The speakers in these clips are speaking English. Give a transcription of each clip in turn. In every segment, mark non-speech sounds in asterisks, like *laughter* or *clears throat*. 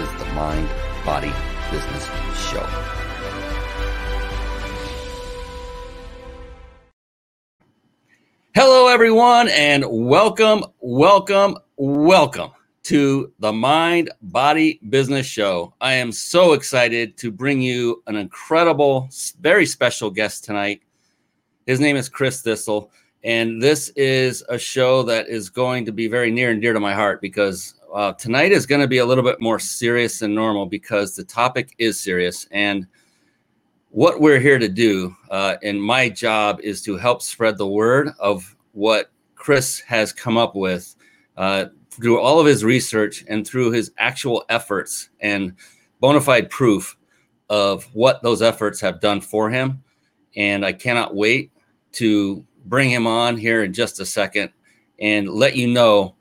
is the Mind Body Business Show. Hello, everyone, and welcome, welcome, welcome to the Mind Body Business Show. I am so excited to bring you an incredible, very special guest tonight. His name is Chris Thistle. And this is a show that is going to be very near and dear to my heart because uh, tonight is going to be a little bit more serious than normal because the topic is serious. And what we're here to do, uh, and my job is to help spread the word of what Chris has come up with uh, through all of his research and through his actual efforts and bona fide proof of what those efforts have done for him. And I cannot wait to bring him on here in just a second and let you know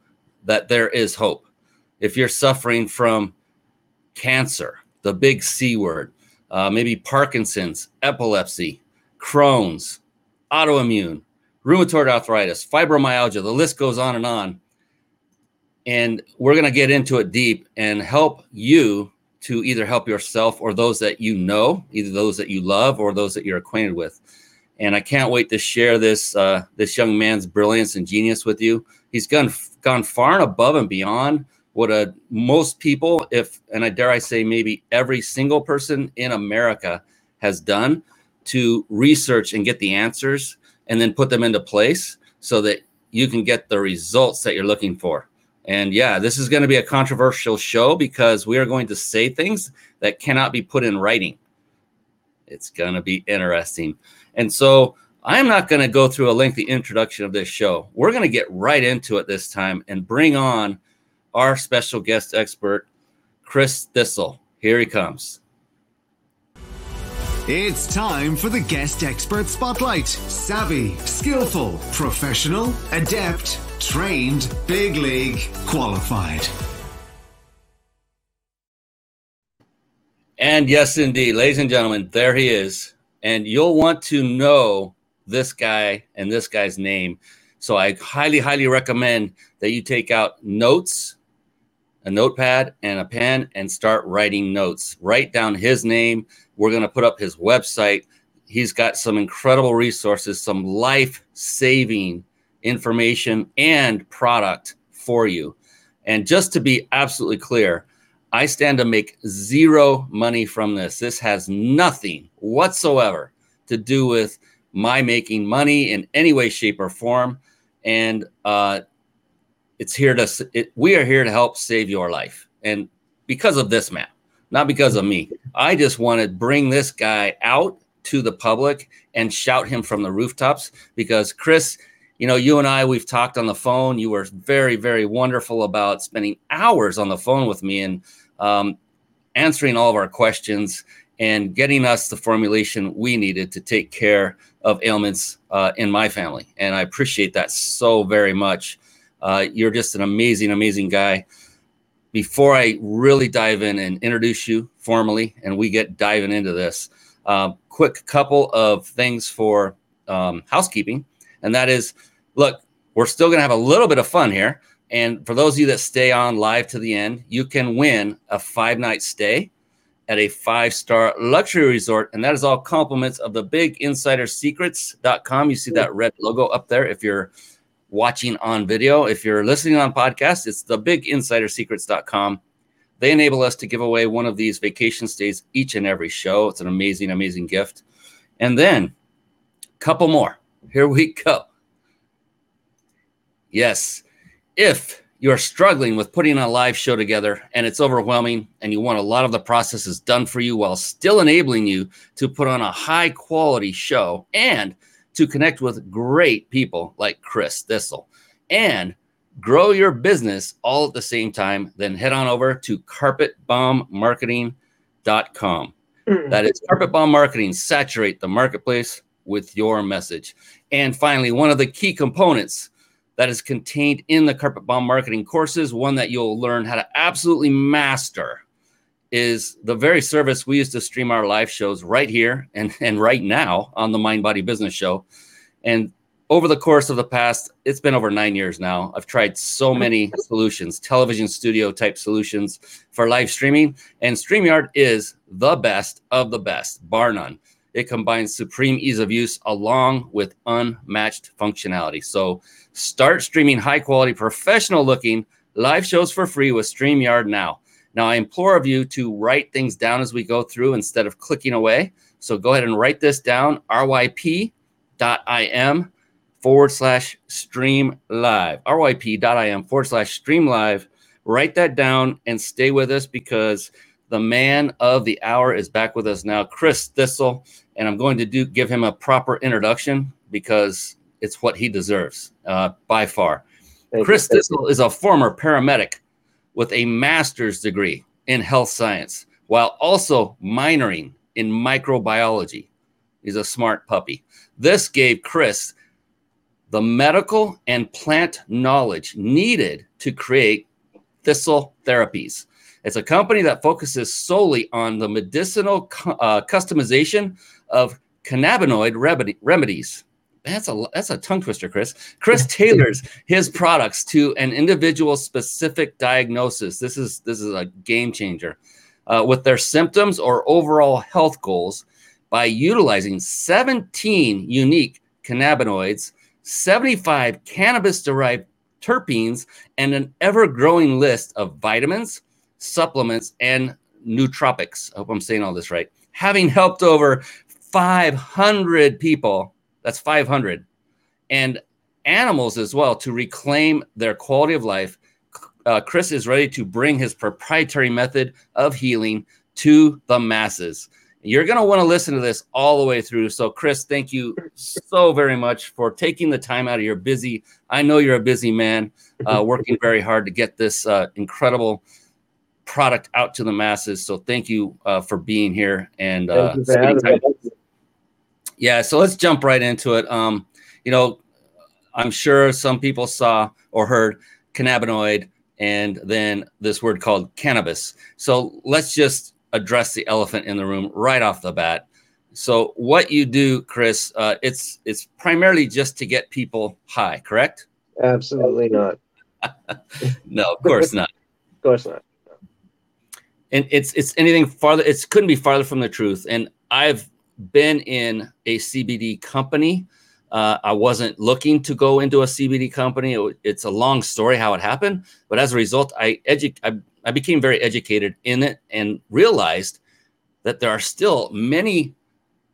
that there is hope. If you're suffering from cancer, the big C word, uh, maybe Parkinson's, epilepsy, Crohn's, autoimmune, rheumatoid arthritis, fibromyalgia, the list goes on and on. And we're going to get into it deep and help you to either help yourself or those that you know, either those that you love or those that you're acquainted with and I can't wait to share this uh, this young man's brilliance and genius with you. He's gone gone far and above and beyond what a most people, if and I dare I say maybe every single person in America has done to research and get the answers and then put them into place so that you can get the results that you're looking for. And yeah, this is going to be a controversial show because we are going to say things that cannot be put in writing. It's going to be interesting. And so I'm not going to go through a lengthy introduction of this show. We're going to get right into it this time and bring on our special guest expert, Chris Thistle. Here he comes. It's time for the guest expert spotlight. Savvy, skillful, professional, adept, trained, big league, qualified. And yes, indeed, ladies and gentlemen, there he is and you'll want to know this guy and this guy's name. So I highly, highly recommend that you take out notes, a notepad, and a pen and start writing notes. Write down his name. We're going to put up his website. He's got some incredible resources, some life saving information and product for you. And just to be absolutely clear, I stand to make zero money from this. This has nothing whatsoever to do with my making money in any way, shape, or form. And uh, it's here to, it, we are here to help save your life. And because of this man, not because of me, I just want to bring this guy out to the public and shout him from the rooftops because Chris, you know, you and I, we've talked on the phone. You were very, very wonderful about spending hours on the phone with me and um, answering all of our questions and getting us the formulation we needed to take care of ailments uh, in my family. And I appreciate that so very much. Uh, you're just an amazing, amazing guy. Before I really dive in and introduce you formally, and we get diving into this, uh, quick couple of things for um, housekeeping, and that is, look, we're still going to have a little bit of fun here. And for those of you that stay on live to the end, you can win a five night stay at a five star luxury resort. And that is all compliments of the big insidersecrets.com. You see that red logo up there if you're watching on video. If you're listening on podcast, it's the big They enable us to give away one of these vacation stays each and every show. It's an amazing, amazing gift. And then, couple more. Here we *laughs* go. Yes if you're struggling with putting a live show together and it's overwhelming and you want a lot of the processes done for you while still enabling you to put on a high quality show and to connect with great people like Chris Thistle and grow your business all at the same time, then head on over to carpetbombmarketing.com. Mm. That is Carpet Bomb Marketing. Saturate the marketplace with your message. And finally, one of the key components that is contained in the Carpet Bomb Marketing courses, one that you'll learn how to absolutely master, is the very service we use to stream our live shows right here and, and right now on the Mind Body Business Show. And over the course of the past, it's been over nine years now. I've tried so mm-hmm. many solutions, television studio type solutions for live streaming, and StreamYard is the best of the best, bar none. It combines supreme ease of use along with unmatched functionality. So start streaming high quality, professional looking live shows for free with StreamYard now. Now, I implore of you to write things down as we go through instead of clicking away. So go ahead and write this down ryp.im forward slash stream live, ryp.im forward slash stream live. Write that down and stay with us because the man of the hour is back with us now, Chris Thistle. And I'm going to do give him a proper introduction because it's what he deserves uh, by far. Thank Chris you. Thistle is a former paramedic with a master's degree in health science while also minoring in microbiology. He's a smart puppy. This gave Chris the medical and plant knowledge needed to create Thistle Therapies. It's a company that focuses solely on the medicinal uh, customization of cannabinoid remedies. That's a that's a tongue twister, Chris. Chris tailors his products to an individual specific diagnosis. This is this is a game changer. Uh, with their symptoms or overall health goals by utilizing 17 unique cannabinoids 75 cannabis derived terpenes, and an ever growing list of vitamins, supplements, and nootropics. I hope I'm saying all this right. Having helped over 500 people, that's 500, and animals as well to reclaim their quality of life. Uh, Chris is ready to bring his proprietary method of healing to the masses. You're going to want to listen to this all the way through. So, Chris, thank you so very much for taking the time out of your busy. I know you're a busy man, uh, *laughs* working very hard to get this uh, incredible product out to the masses. So, thank you uh, for being here and uh, yeah. So let's jump right into it. Um, you know, I'm sure some people saw or heard cannabinoid and then this word called cannabis. So let's just address the elephant in the room right off the bat. So what you do, Chris, uh, it's it's primarily just to get people high, correct? Absolutely not. *laughs* no, of course not. of course not. And it's it's anything farther. It couldn't be farther from the truth. And I've been in a CBD company. Uh, I wasn't looking to go into a CBD company. It, it's a long story how it happened, but as a result, I edu- I I became very educated in it and realized that there are still many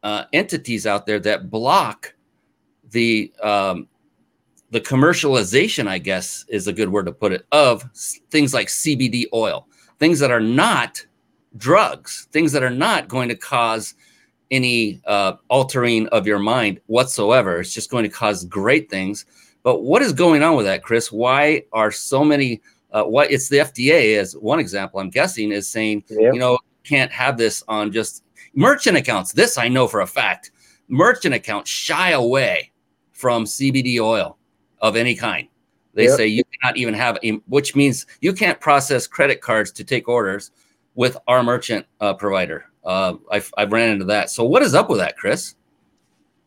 uh, entities out there that block the um, the commercialization, I guess is a good word to put it, of things like CBD oil, things that are not drugs, things that are not going to cause any uh, altering of your mind whatsoever. It's just going to cause great things. But what is going on with that, Chris? Why are so many uh, what it's the FDA as one example. I'm guessing is saying yep. you know can't have this on just merchant accounts. This I know for a fact. Merchant accounts shy away from CBD oil of any kind. They yep. say you cannot even have a, which means you can't process credit cards to take orders with our merchant uh, provider. Uh, I've, I've ran into that. So what is up with that, Chris?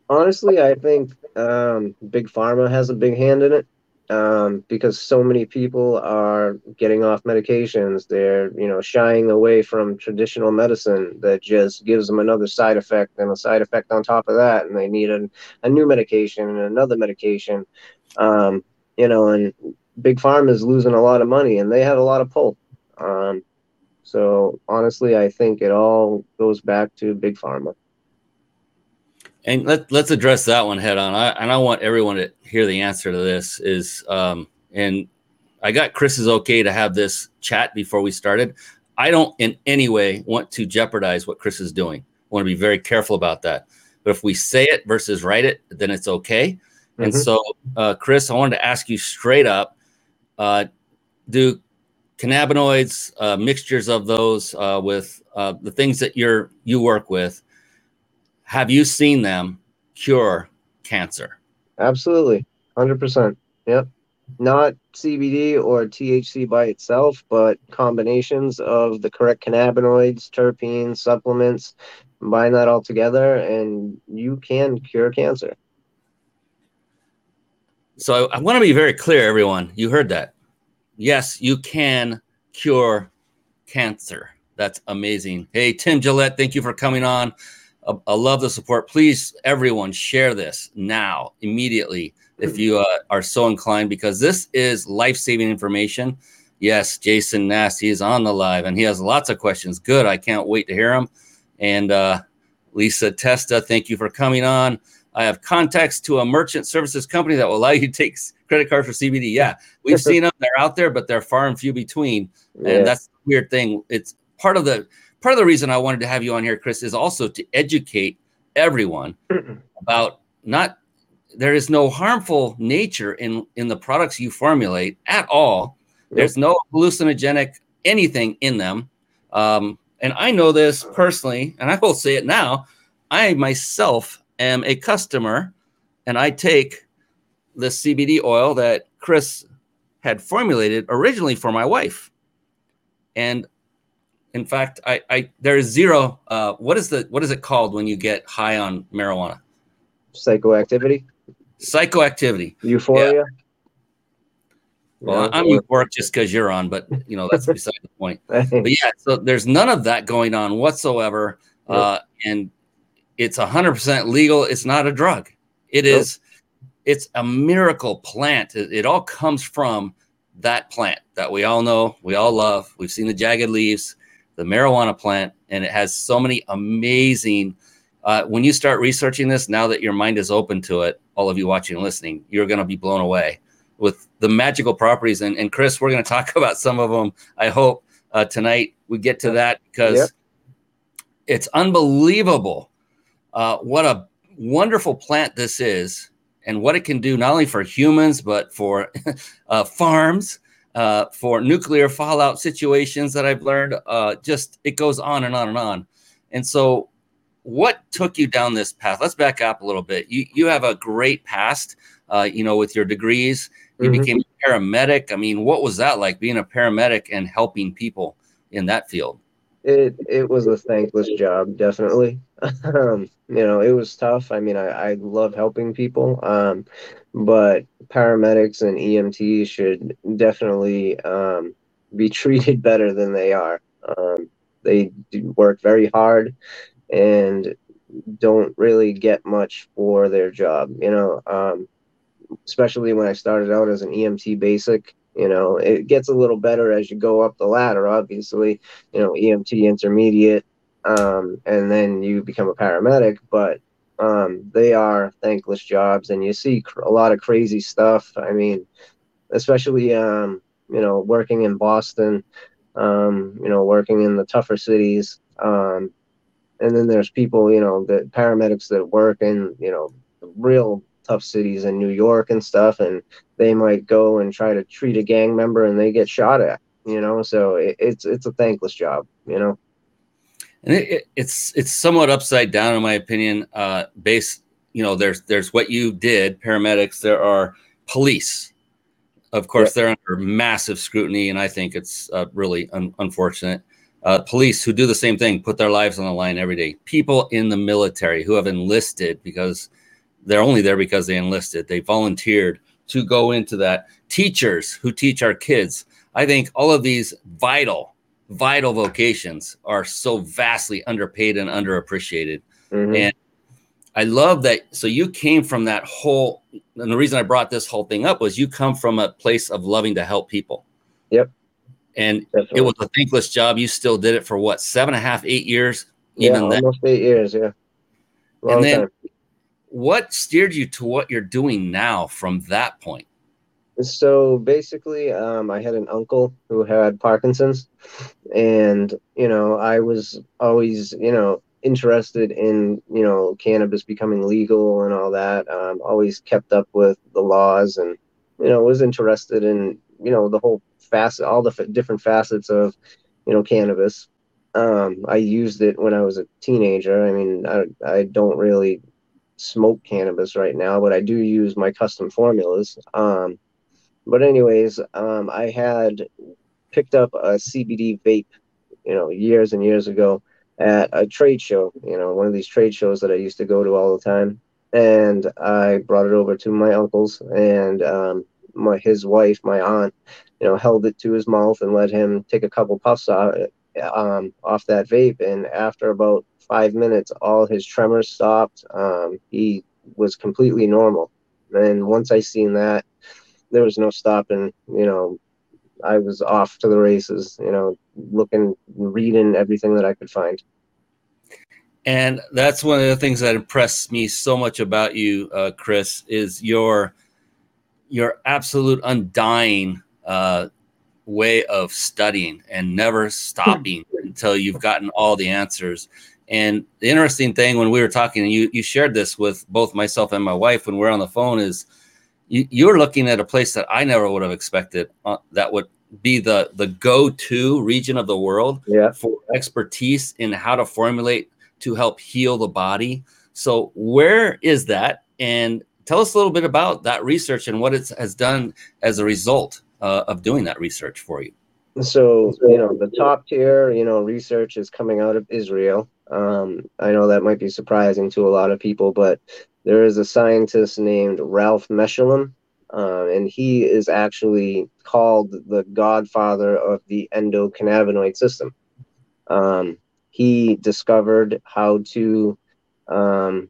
Honestly, I think um, Big Pharma has a big hand in it um, because so many people are getting off medications. They're, you know, shying away from traditional medicine that just gives them another side effect and a side effect on top of that. And they need a, a new medication and another medication. Um, you know, and Big Pharma is losing a lot of money and they have a lot of pull. Um, so honestly, I think it all goes back to Big Pharma. And let, let's address that one head on. I, and I want everyone to hear the answer to this is, um, and I got Chris's okay to have this chat before we started. I don't in any way want to jeopardize what Chris is doing. I want to be very careful about that. But if we say it versus write it, then it's okay. Mm-hmm. And so, uh, Chris, I wanted to ask you straight up uh, do cannabinoids, uh, mixtures of those uh, with uh, the things that you're you work with. Have you seen them cure cancer? Absolutely, hundred percent. Yep. Not CBD or THC by itself, but combinations of the correct cannabinoids, terpenes, supplements, combine that all together, and you can cure cancer. So I, I want to be very clear, everyone. You heard that yes, you can cure cancer. That's amazing. Hey, Tim Gillette, thank you for coming on. I, I love the support. Please, everyone, share this now, immediately, if you uh, are so inclined, because this is life saving information. Yes, Jason Nasty is on the live and he has lots of questions. Good. I can't wait to hear them. And uh, Lisa Testa, thank you for coming on. I have contacts to a merchant services company that will allow you to take credit card for CBD. Yeah, we've *laughs* seen them; they're out there, but they're far and few between. Yeah. And that's the weird thing. It's part of the part of the reason I wanted to have you on here, Chris, is also to educate everyone *clears throat* about not there is no harmful nature in in the products you formulate at all. There's no hallucinogenic anything in them. Um, and I know this personally, and I will say it now. I myself am a customer and I take the CBD oil that Chris had formulated originally for my wife. And in fact, I, I there is zero. Uh, what is the what is it called when you get high on marijuana? Psychoactivity. Psychoactivity. Euphoria. Yeah. Well, I'm euphoric just because you're on, but you know that's beside the point. *laughs* But yeah, so there's none of that going on whatsoever, uh, and it's 100% legal. It's not a drug. It nope. is. It's a miracle plant. It, it, all comes from that plant that we all know, we all love. We've seen the jagged leaves, the marijuana plant, and it has so many amazing. Uh, when you start researching this, now that your mind is open to it, all of you watching and listening, you're going to be blown away with the magical properties. And, and Chris, we're going *laughs* to talk about some of them. I hope uh, tonight we get to that because yep. it's unbelievable uh, what a wonderful plant this is and what it can do not only for humans but for *laughs* uh, farms uh, for nuclear fallout situations that i've learned uh, just it goes on and on and on. And so what took you down this path? Let's back up a little bit. You you have a great past uh, you know with your degrees. You mm-hmm. became a paramedic. I mean what was that like being a paramedic and helping people in that field? It it was a thankless job, definitely. Um, you know, it was tough. I mean, I, I love helping people, um, but paramedics and EMTs should definitely um, be *laughs* treated better than they are. Um, they work very hard and don't really get much for their job. You know, um, especially when I started out as an EMT basic you know it gets a little better as you go up the ladder obviously you know emt intermediate um, and then you become a paramedic but um, they are thankless jobs and you see cr- a lot of crazy stuff i mean especially um, you know working in boston um, you know working in the tougher cities um, and then there's people you know the paramedics that work in you know real tough cities in New York and stuff, and they might go and try to treat a gang member and they get shot at. You know, so it, it's it's a thankless job. You know, and it, it, it's it's somewhat upside down in my opinion. Uh, based, you know, there's there's what you did, paramedics. There are police. Of course, yeah. they're under massive scrutiny, and I think it's uh, really un- unfortunate. Uh, police who do the same thing, put their lives on the line every day. People in the military who have enlisted because they're only there because they enlisted. They volunteered to go into that. Teachers who teach our kids. I think all of these vital, vital vocations are so vastly underpaid and underappreciated. Mm-hmm. And I love that. So you came from that whole, and the reason I brought this whole thing up was you come from a place of loving to help people. Yep. And Definitely. it was a thankless job. You still did it for what, seven and a half, eight years? Even yeah, almost eight years. Yeah. Long and then time what steered you to what you're doing now from that point? So basically, um, I had an uncle who had Parkinson's, and you know, I was always, you know, interested in you know cannabis becoming legal and all that. Um, always kept up with the laws, and you know, was interested in you know the whole facet, all the f- different facets of you know cannabis. Um, I used it when I was a teenager. I mean, I I don't really smoke cannabis right now, but I do use my custom formulas. Um, but anyways, um, I had picked up a CBD vape, you know, years and years ago at a trade show, you know, one of these trade shows that I used to go to all the time. And I brought it over to my uncle's and um, my his wife, my aunt, you know, held it to his mouth and let him take a couple puffs off, um, off that vape. And after about five minutes, all his tremors stopped. Um, he was completely normal. And once I seen that, there was no stopping, you know, I was off to the races, you know, looking, reading everything that I could find. And that's one of the things that impressed me so much about you, uh, Chris, is your your absolute undying uh, way of studying and never stopping until you've gotten all the answers. And the interesting thing when we were talking, and you you shared this with both myself and my wife when we are on the phone, is you, you're looking at a place that I never would have expected uh, that would be the the go-to region of the world yeah. for expertise in how to formulate to help heal the body. So where is that? And tell us a little bit about that research and what it has done as a result uh, of doing that research for you. So you know the top tier, you know, research is coming out of Israel. Um, I know that might be surprising to a lot of people, but there is a scientist named Ralph Mechoulam, uh, and he is actually called the godfather of the endocannabinoid system. Um, he discovered how to um,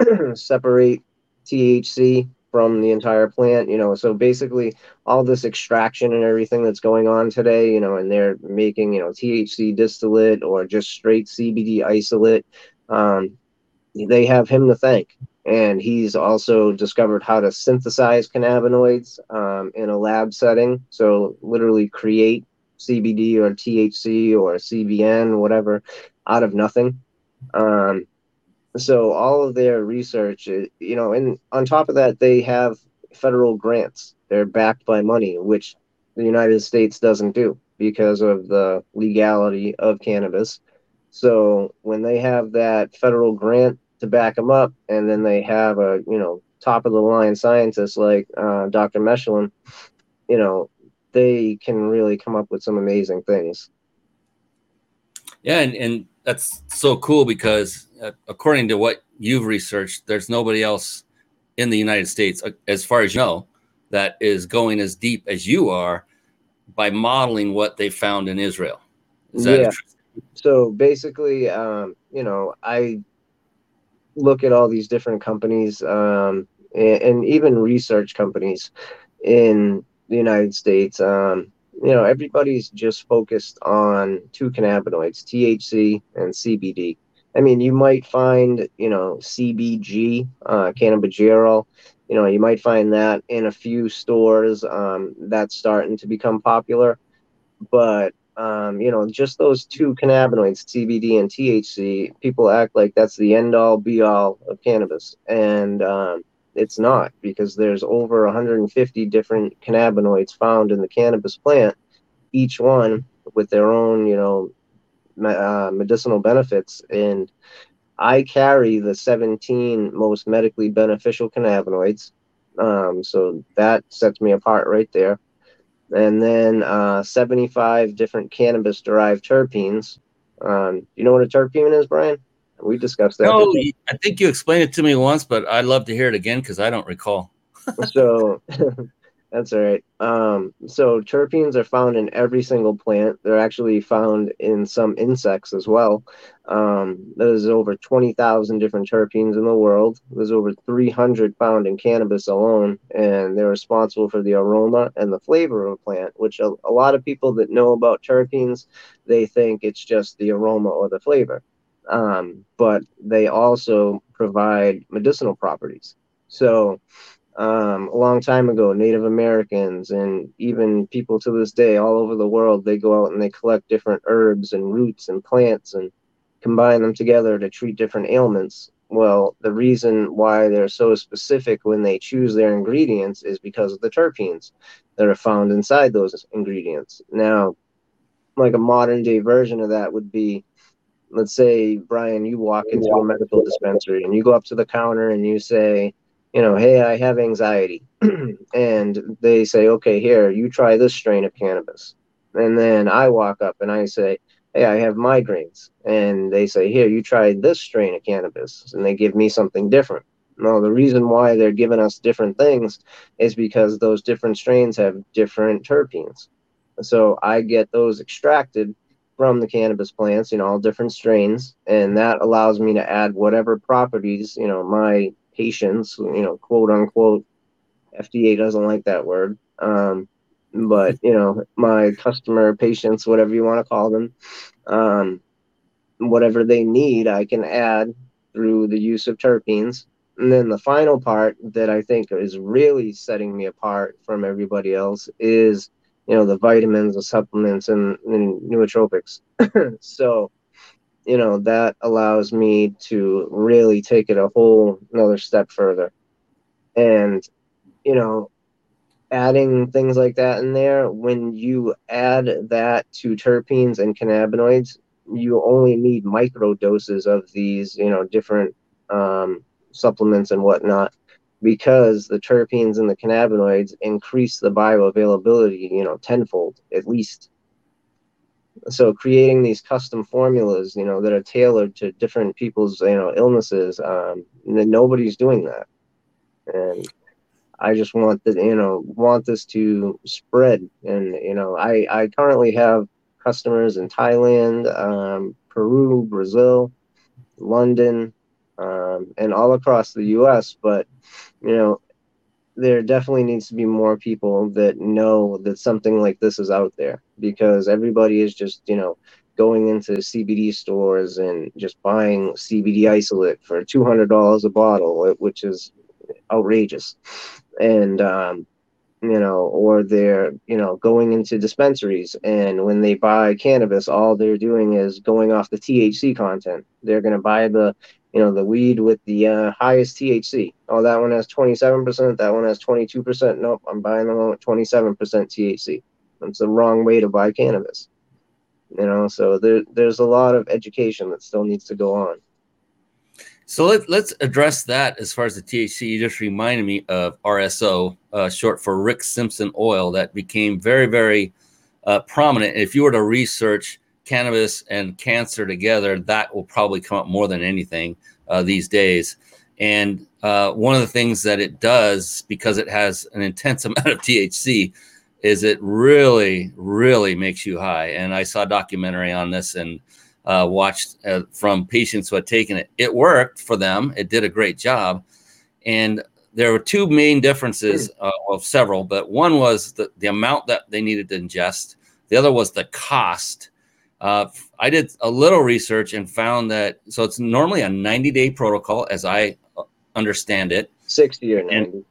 *clears throat* separate THC from the entire plant, you know. So basically, all this extraction and everything that's going on today, you know, and they're making, you know, THC distillate or just straight CBD isolate. Um, they have him to thank and he's also discovered how to synthesize cannabinoids um, in a lab setting. So literally create CBD or THC or CBN, whatever, out of nothing. Um, so all of their research, uh, you know, and on top of that, they have federal grants. They're backed by money, which the United States doesn't do because of the legality of cannabis. So when they have that federal grant to back them up, and then they have a you know top of the line scientist like uh, Dr. Mechoulam, you know, they can really come up with some amazing things. Yeah, and, and that's so cool because uh, according to what you've researched, there's nobody else in the United States, uh, as far as you know, that is going as deep as you are by modeling what they found in Israel. yeah. So basically, um, you know, I look at all these different companies um, and, and, even research companies in the United States, um, you know, everybody's just focused on two cannabinoids, THC and CBD. I mean, you might find, you know, CBG, uh, cannabigerol, you know, you might find that in a few stores um, that's starting to become popular. But um, you know, just those two cannabinoids, CBD and THC, people act like that's the end all be all of cannabis. And um, it's not because there's over 150 different cannabinoids found in the cannabis plant, each one with their own, you know, uh, medicinal benefits. And I carry the 17 most medically beneficial cannabinoids. Um, so that sets me apart right there and then uh, 75 different cannabis derived terpenes. Um, you know what a terpene is, Brian? We discussed that. No, I think you explained it to me once, but I'd love to hear it again because I don't recall. *laughs* so *laughs* That's all right. Um, so terpenes are found in every single plant. They're actually found in some insects as well. Um, there's over 20,000 different terpenes in the world. There's over 300 found in cannabis alone, and they're responsible for the aroma and the flavor of a plant, which a, a lot of people that know about terpenes, they think it's just the aroma or the flavor. Um, but they also provide medicinal properties. So, um, a long time ago, Native Americans and even people to this day all over the world, they go out and they collect different herbs and roots and plants and combine them together to treat different ailments. Well, the reason why they're so specific when they choose their ingredients is because of the terpenes that are found inside those ingredients. Now, like a modern day version of that would be let's say Brian, you walk into a medical dispensary and you go up to the counter and you say, you know, hey, I have anxiety. *clears throat* and they say, okay, here, you try this strain of cannabis. And then I walk up and I say, hey, I have migraines. And they say, here, you try this strain of cannabis. And they give me something different. No, the reason why they're giving us different things is because those different strains have different terpenes. So I get those extracted from the cannabis plants, you know, all different strains, and that allows me to add whatever properties, you know, my patients, you know, quote unquote, FDA doesn't like that word, um, but you know, my customer patients, whatever you want to call them, um, whatever they need, I can add through the use of terpenes. And then the final part that I think is really setting me apart from everybody else is you know the vitamins the supplements and, and nootropics. *laughs* So you know that allows me to really take it a whole another step further. And you know adding things like that in there when you add that to terpenes and cannabinoids you only need micro doses of these you know different um, supplements and whatnot because the terpenes and the cannabinoids increase the bioavailability, you know, tenfold at least. So creating these custom formulas, you know, that are tailored to different people's, you know, illnesses, um, nobody's doing that. And I just want that, you know, want this to spread. And, you know, I, I currently have customers in Thailand, um, Peru, Brazil, London, um, and all across the U.S. But you know, there definitely needs to be more people that know that something like this is out there because everybody is just you know going into CBD stores and just buying CBD isolate for two hundred dollars a bottle, which is outrageous, and um, you know, or they're, you know, going into dispensaries and when they buy cannabis, all they're doing is going off the THC content. They're going to buy the, you know, the weed with the uh, highest THC. Oh, that one has 27%, that one has 22%. Nope, I'm buying the one with 27% THC. That's the wrong way to buy cannabis. You know, so there, there's a lot of education that still needs to go on. So let, let's address that as far as the THC. You just reminded me of RSO, uh, short for Rick Simpson oil, that became very, very uh, prominent. If you were to research cannabis and cancer together, that will probably come up more than anything uh, these days. And uh, one of the things that it does, because it has an intense *laughs* amount of THC, is it really, really makes you high. And I saw a documentary on this and uh, watched uh, from patients who had taken it. It worked for them. It did a great job. And there were two main differences, uh, well, several, but one was the, the amount that they needed to ingest. The other was the cost. Uh, I did a little research and found that so it's normally a 90 day protocol, as I uh, understand it. 60 or 90.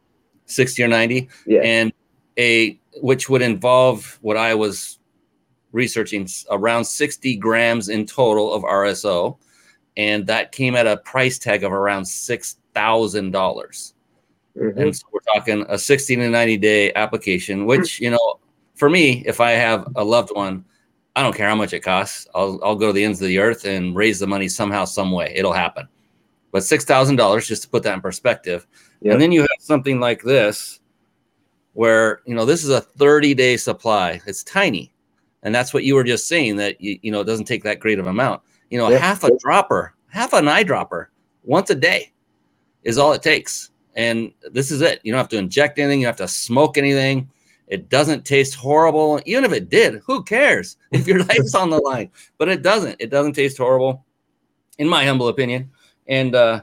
60 or 90. Yeah. And a which would involve what I was researching around 60 grams in total of RSO, and that came at a price tag of around six thousand dollars. Mm-hmm. And so we're talking a 60 to 90 day application, which *clears throat* you know, for me, if I have a loved one, I don't care how much it costs. I'll I'll go to the ends of the earth and raise the money somehow, some way. It'll happen. But six thousand dollars, just to put that in perspective, yep. and then you have something like this, where you know this is a 30 day supply. It's tiny and that's what you were just saying that you, you know it doesn't take that great of amount you know half a dropper half an eyedropper once a day is all it takes and this is it you don't have to inject anything you don't have to smoke anything it doesn't taste horrible even if it did who cares *laughs* if your life's on the line but it doesn't it doesn't taste horrible in my humble opinion and uh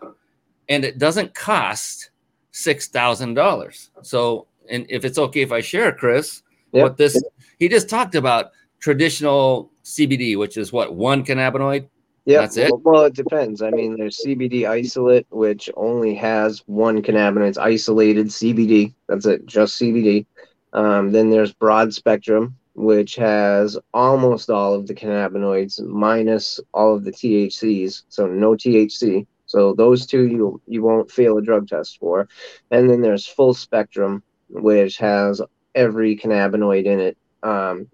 and it doesn't cost six thousand dollars so and if it's okay if i share chris yep. what this he just talked about traditional CBD, which is what one cannabinoid. Yeah, that's it. Well, it depends. I mean, there's CBD isolate, which only has one cannabinoid. It's isolated CBD. That's it, just CBD. Um, then there's broad spectrum, which has almost all of the cannabinoids minus all of the THCs, so no THC. So those two you you won't fail a drug test for. And then there's full spectrum, which has every cannabinoid in it, um,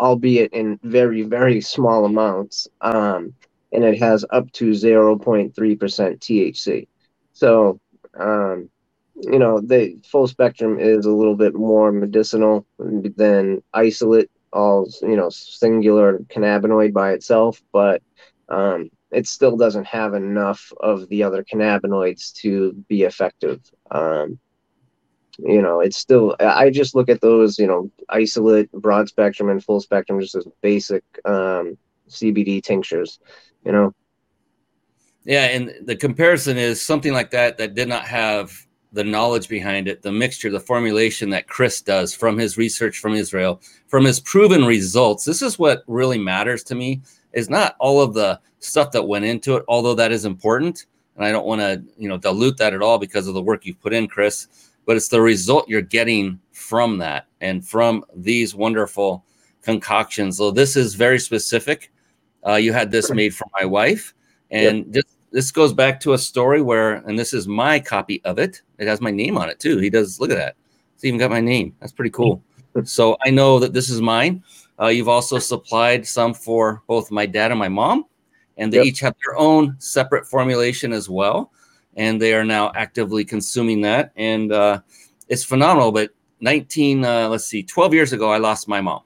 albeit in very very small amounts. Um, and it has up to 0.3% THC. So um, you know, the full spectrum is a little bit more medicinal than isolate, all you know, singular cannabinoid by itself, but um, it still doesn't have enough of the other cannabinoids to be effective. Um, you know, it's still. I just look at those, you know, isolate, broad spectrum, and full spectrum just as basic um, CBD tinctures. You know. Yeah, and the comparison is something like that that did not have the knowledge behind it, the mixture, the formulation that Chris does from his research from Israel, from his proven results. This is what really matters to me is not all of the stuff that went into it, although that is important. And I don't want to, you know, dilute that at all because of the work you've put in, Chris, but it's the result you're getting from that and from these wonderful concoctions. So this is very specific. Uh, you had this made for my wife and yep. just this goes back to a story where, and this is my copy of it. It has my name on it too. He does. Look at that. It's even got my name. That's pretty cool. *laughs* so I know that this is mine. Uh, you've also supplied some for both my dad and my mom, and they yep. each have their own separate formulation as well. And they are now actively consuming that, and uh, it's phenomenal. But 19, uh, let's see, 12 years ago, I lost my mom,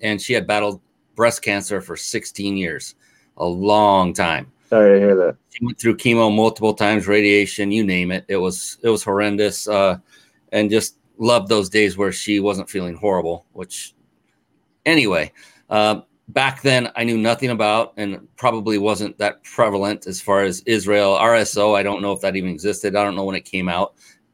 and she had battled breast cancer for 16 years, a long time. Sorry to hear that. She went through chemo multiple times, radiation, you name it. It was it was horrendous, uh, and just loved those days where she wasn't feeling horrible. Which, anyway, uh, back then I knew nothing about, and probably wasn't that prevalent as far as Israel RSO. I don't know if that even existed. I don't know when it came out,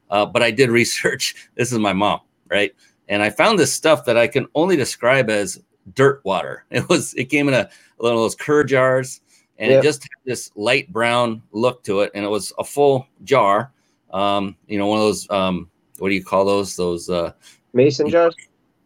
uh, but I did *laughs* research. This is my mom, right? And I found this stuff that I can only describe as dirt water. It was it came in a, a little of those cur jars and yep. it just had this light brown look to it, and it was a full jar. Um, you know, one of those um, what do you call those? Those uh, mason jars.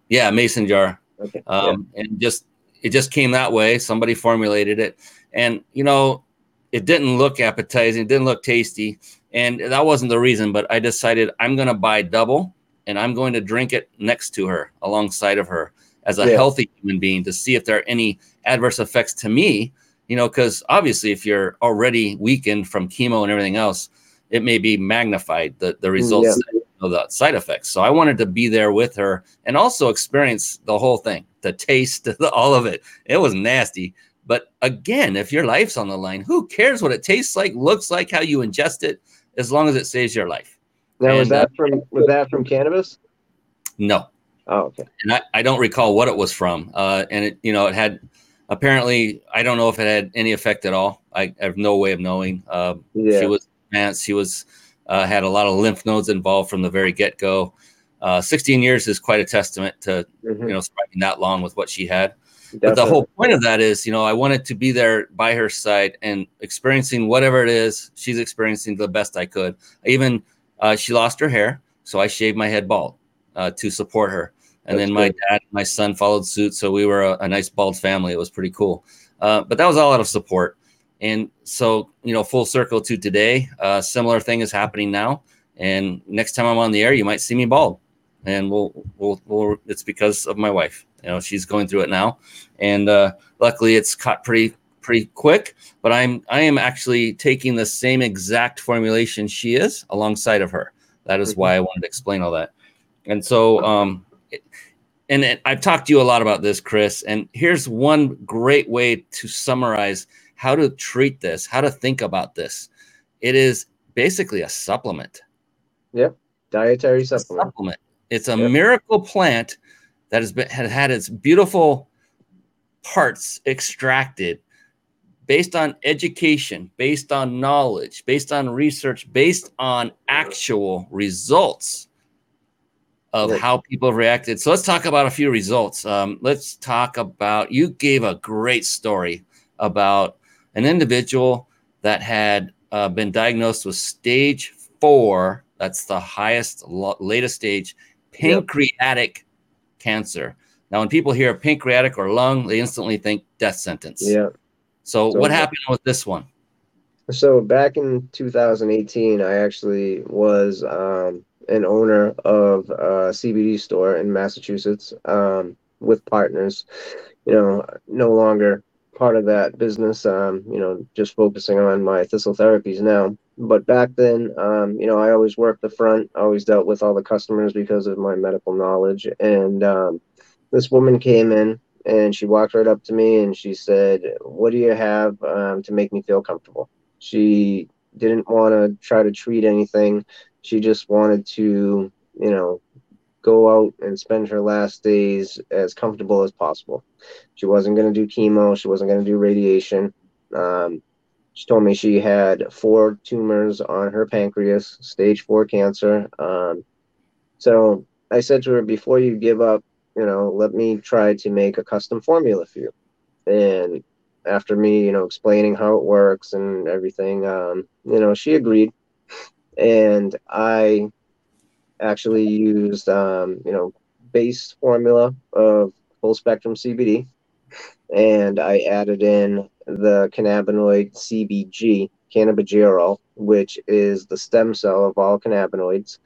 Yeah, mason jar. Okay. Um, yeah. and just it just came that way. Somebody formulated it, and you know, it didn't look appetizing. It didn't look tasty, and that wasn't the reason. But I decided I'm going to buy double, and I'm going to drink it next to her, alongside of her, as a yeah. healthy human being, to see if there are any adverse effects to me you know, because obviously, if you're already weakened from chemo and everything else, it may be magnified the the mm, results yeah. of the side effects. So I wanted to be there with her and also experience the whole thing, the taste, *laughs* the, all of it. It was nasty. But again, if your life's on the line, who cares what it tastes like, looks like, how you ingest it, as long as it saves your life. Now, and, was that uh, from was that from cannabis? No. Oh, okay. And I, I don't recall what it was from. Uh, and it, you know, it had apparently, I don't know if it had any effect at all. I, I have no way of knowing. Uh, yeah. She was advanced. She was uh, had a lot of lymph nodes involved from the very get go. Uh, 16 years is quite a testament to mm-hmm. you know surviving that long with what she had. Definitely. But the whole point of that is, you know, I wanted to be there by her side and experiencing whatever it is she's experiencing the best I could. Even uh, she lost her hair, so I shaved my head bald uh, to support her and That's then my dad and my son followed suit. So we were a, a nice bald family. It was pretty cool. Uh, but that was all out of support. And so, you know, full circle to today, uh, similar thing is happening now. And next time I'm on the air, you might see me bald. And we'll, we'll, we'll it's because of my wife. You know, she's going through it now. And uh, luckily it's caught pretty, pretty quick. But I'm, I am actually taking the same exact formulation she is alongside of her. That is why I wanted to explain all that. And so, um, and I've talked to you a lot about this, Chris. And here's one great way to summarize how to treat this, how to think about this. It is basically a supplement. Yep, dietary supplement. supplement. It's a yep. miracle plant that has been has had its beautiful parts extracted based on education, based on knowledge, based on research, based on actual results of right. how people reacted. So let's talk about a few results. Um, let's talk about you gave a great story about an individual that had uh, been diagnosed with stage four. That's the highest, latest stage, pancreatic yep. cancer. Now, when people hear pancreatic or lung, they instantly think death sentence. Yeah. So, so what happened with this one? So back in 2018, I actually was um, an owner of a CBD store in Massachusetts um, with partners. You know, no longer part of that business. Um, you know, just focusing on my thistle therapies now. But back then, um, you know, I always worked the front. Always dealt with all the customers because of my medical knowledge. And um, this woman came in and she walked right up to me and she said, "What do you have um, to make me feel comfortable?" She didn't want to try to treat anything. She just wanted to, you know, go out and spend her last days as comfortable as possible. She wasn't going to do chemo. She wasn't going to do radiation. Um, she told me she had four tumors on her pancreas, stage four cancer. Um, so I said to her, before you give up, you know, let me try to make a custom formula for you. And after me, you know, explaining how it works and everything, um, you know, she agreed. And I actually used, um, you know, base formula of full spectrum CBD. And I added in the cannabinoid CBG, cannabigerol, which is the stem cell of all cannabinoids.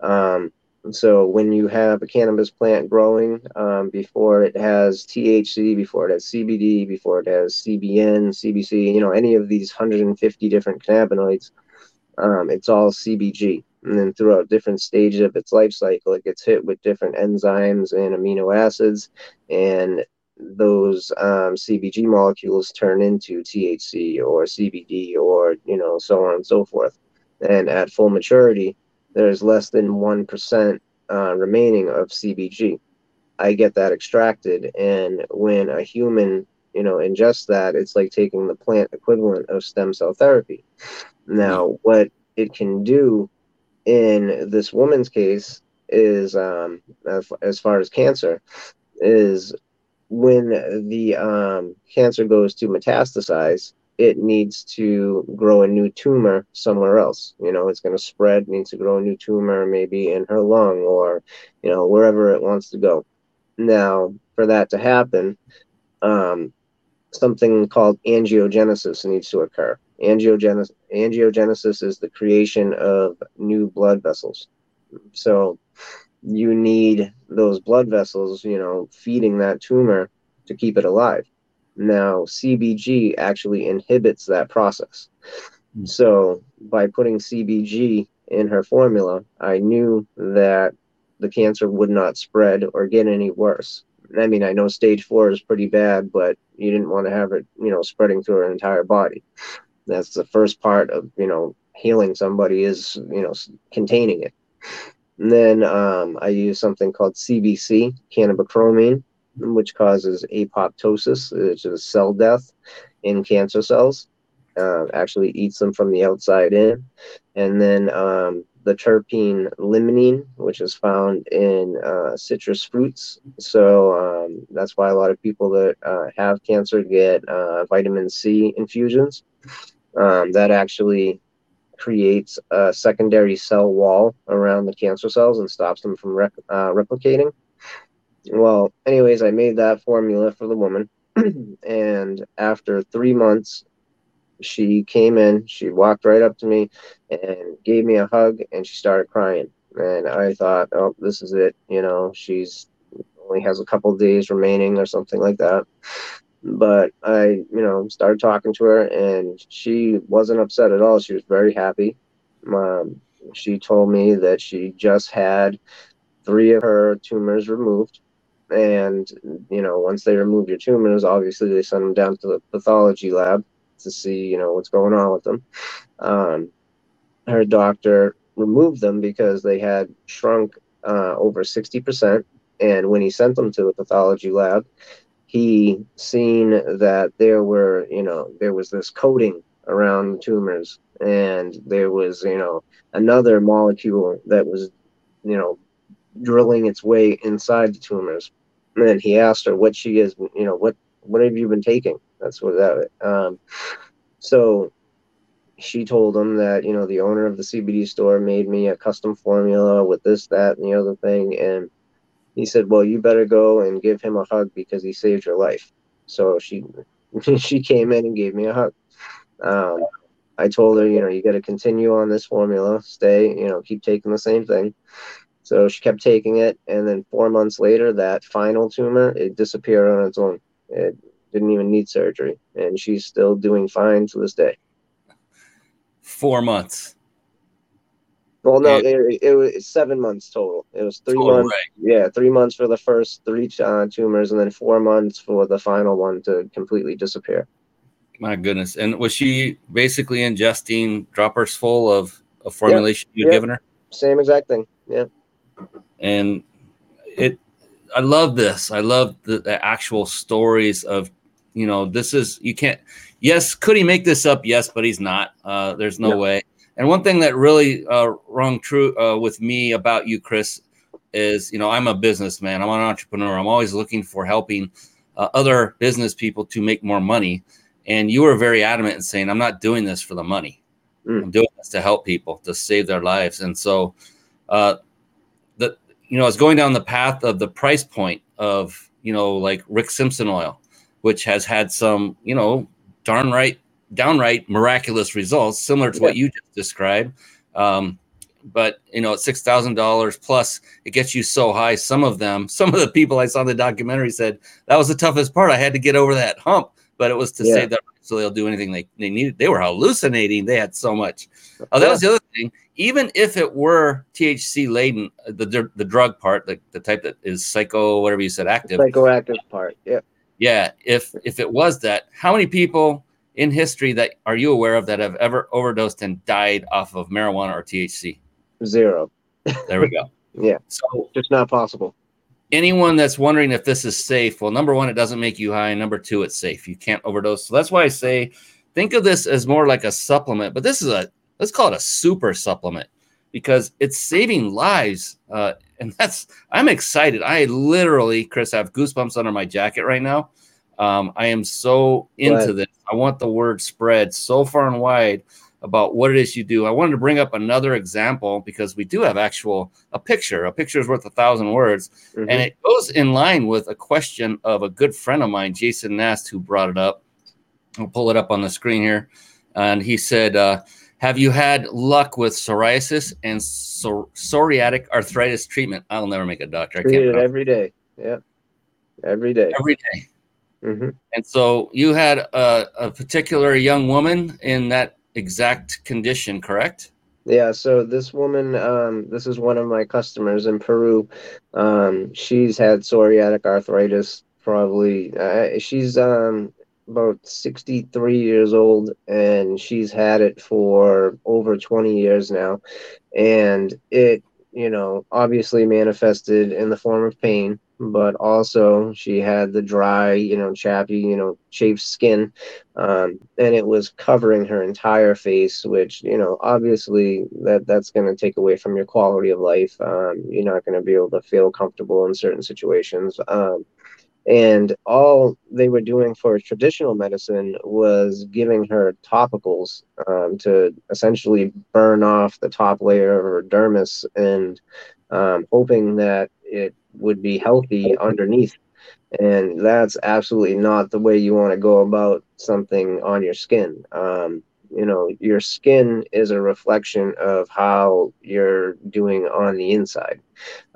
Um, so when you have a cannabis plant growing, um, before it has THC, before it has CBD, before it has CBN, CBC, you know, any of these 150 different cannabinoids, um, it's all CBG. And then throughout different stages of its life cycle, it gets hit with different enzymes and amino acids, and those um, CBG molecules turn into THC or CBD or you know so on and so forth. And at full maturity, there's less than 1% uh, remaining of CBG. I get that extracted. And when a human, you know, ingests that, it's like taking the plant equivalent of stem cell therapy. Now, what it can do in this woman's case is, um, as far as cancer, is when the um, cancer goes to metastasize, it needs to grow a new tumor somewhere else. You know, it's going to spread, needs to grow a new tumor maybe in her lung or, you know, wherever it wants to go. Now, for that to happen, um, something called angiogenesis needs to occur. Angiogenesis, angiogenesis is the creation of new blood vessels. So you need those blood vessels, you know, feeding that tumor to keep it alive. Now, CBG actually inhibits that process. Mm. So, by putting CBG in her formula, I knew that the cancer would not spread or get any worse. I mean, I know stage four is pretty bad, but you didn't want to have it, you know, spreading through her entire body. That's the first part of, you know, healing somebody is, you know, containing it. And then um, I use something called CBC, cannabichromene, which causes apoptosis, which is cell death in cancer cells. Uh, actually eats them from the outside in. And then um, the terpene limonene, which is found in uh, citrus fruits. So um, that's why a lot of people that uh, have cancer get uh, vitamin C infusions. Um, that actually creates a secondary cell wall around the cancer cells and stops them from uh, replicating well, anyways, I made that formula for the woman. *clears throat* and after three months, she came in, she walked right up to me and gave me a hug and she started crying. And I thought, oh, this is it. You know, she's only has a couple days remaining or something like that. But I, you know, started talking to her and she wasn't upset at all. She was very happy. Um, she told me that she just had three of her tumors removed and you know once they remove your tumors obviously they send them down to the pathology lab to see you know what's going on with them. Um, her doctor removed them because they had shrunk uh, over 60% and when he sent them to the pathology lab he seen that there were you know there was this coating around the tumors and there was you know another molecule that was you know drilling its way inside the tumors and he asked her what she is, you know, what what have you been taking? That's what that. Um, so she told him that you know the owner of the CBD store made me a custom formula with this, that, and the other thing, and he said, "Well, you better go and give him a hug because he saved your life." So she *laughs* she came in and gave me a hug. Um, I told her, you know, you got to continue on this formula, stay, you know, keep taking the same thing. So she kept taking it, and then four months later, that final tumor it disappeared on its own. It didn't even need surgery, and she's still doing fine to this day. Four months. Well, no, it, it, was seven months total. It was three total, months. Right. Yeah, three months for the first three uh, tumors, and then four months for the final one to completely disappear. My goodness! And was she basically ingesting droppers full of a formulation you'd given her? Same exact thing. Yeah. And it, I love this. I love the, the actual stories of, you know, this is you can't. Yes, could he make this up? Yes, but he's not. Uh, there's no way and one thing that really uh, rung true uh, with me about you, Chris, is you know I'm a businessman. I'm an entrepreneur. I'm always looking for helping uh, other business people to make more money. And you were very adamant in saying, "I'm not doing this for the money. Mm. I'm doing this to help people to save their lives." And so, uh, you know, I was going down the path of the price point of you know like Rick Simpson oil, which has had some you know darn right downright miraculous results, similar to yeah. what you just described. Um, but you know, at six thousand dollars plus, it gets you so high. Some of them, some of the people I saw in the documentary said that was the toughest part. I had to get over that hump, but it was to yeah. save that so they'll do anything they, they needed. They were hallucinating. They had so much. Oh, that yeah. was the other thing. Even if it were THC laden, the the drug part, the, the type that is psycho, whatever you said, active, psychoactive part. Yeah. Yeah. If if it was that, how many people in history that are you aware of that have ever overdosed and died off of marijuana or THC? Zero. There we go. *laughs* yeah. So just not possible. Anyone that's wondering if this is safe, well, number one, it doesn't make you high. Number two, it's safe. You can't overdose. So that's why I say think of this as more like a supplement, but this is a let's call it a super supplement because it's saving lives. Uh, and that's I'm excited. I literally, Chris, have goosebumps under my jacket right now um, I am so into this. I want the word spread so far and wide about what it is you do. I wanted to bring up another example because we do have actual a picture. A picture is worth a thousand words, mm-hmm. and it goes in line with a question of a good friend of mine, Jason Nast, who brought it up. I'll pull it up on the screen here, and he said, uh, "Have you had luck with psoriasis and psor- psoriatic arthritis treatment?" I'll never make a doctor. I can't. every day. Yeah, every day. Every day. Mm-hmm. And so you had a, a, particular young woman in that exact condition, correct? Yeah. So this woman, um, this is one of my customers in Peru. Um, she's had psoriatic arthritis. Probably, uh, she's um, about 63 years old, and she's had it for over 20 years now, and it, you know, obviously manifested in the form of pain but also she had the dry, you know, chappy, you know, chafed skin, um, and it was covering her entire face, which you know, obviously that that's going to take away from your quality of life. Um, you're not going to be able to feel comfortable in certain situations. Um, and all they were doing for traditional medicine was giving her topicals um, to essentially burn off the top layer of her dermis and um, hoping that it would be healthy underneath. And that's absolutely not the way you want to go about something on your skin. Um, you know, your skin is a reflection of how you're doing on the inside,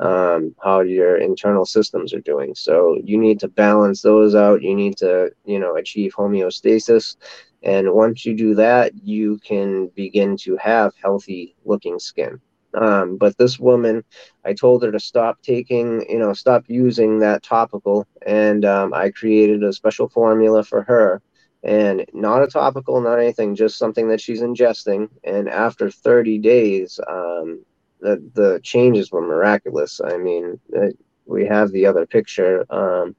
um, how your internal systems are doing. So you need to balance those out. You need to, you know, achieve homeostasis. And once you do that, you can begin to have healthy looking skin. Um, but this woman, I told her to stop taking, you know, stop using that topical, and um, I created a special formula for her, and not a topical, not anything, just something that she's ingesting. And after 30 days, um, the the changes were miraculous. I mean, it, we have the other picture. Um,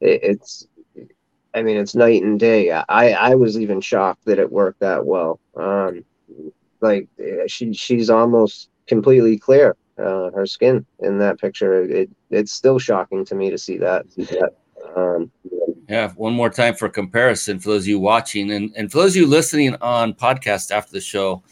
it, it's, I mean, it's night and day. I I was even shocked that it worked that well. Um, like she she's almost completely clear uh, her skin in that picture. It it's still shocking to me to see *laughs* that, um, yeah one more time for comparison for those of you watching and, and for those of you listening on podcast after the show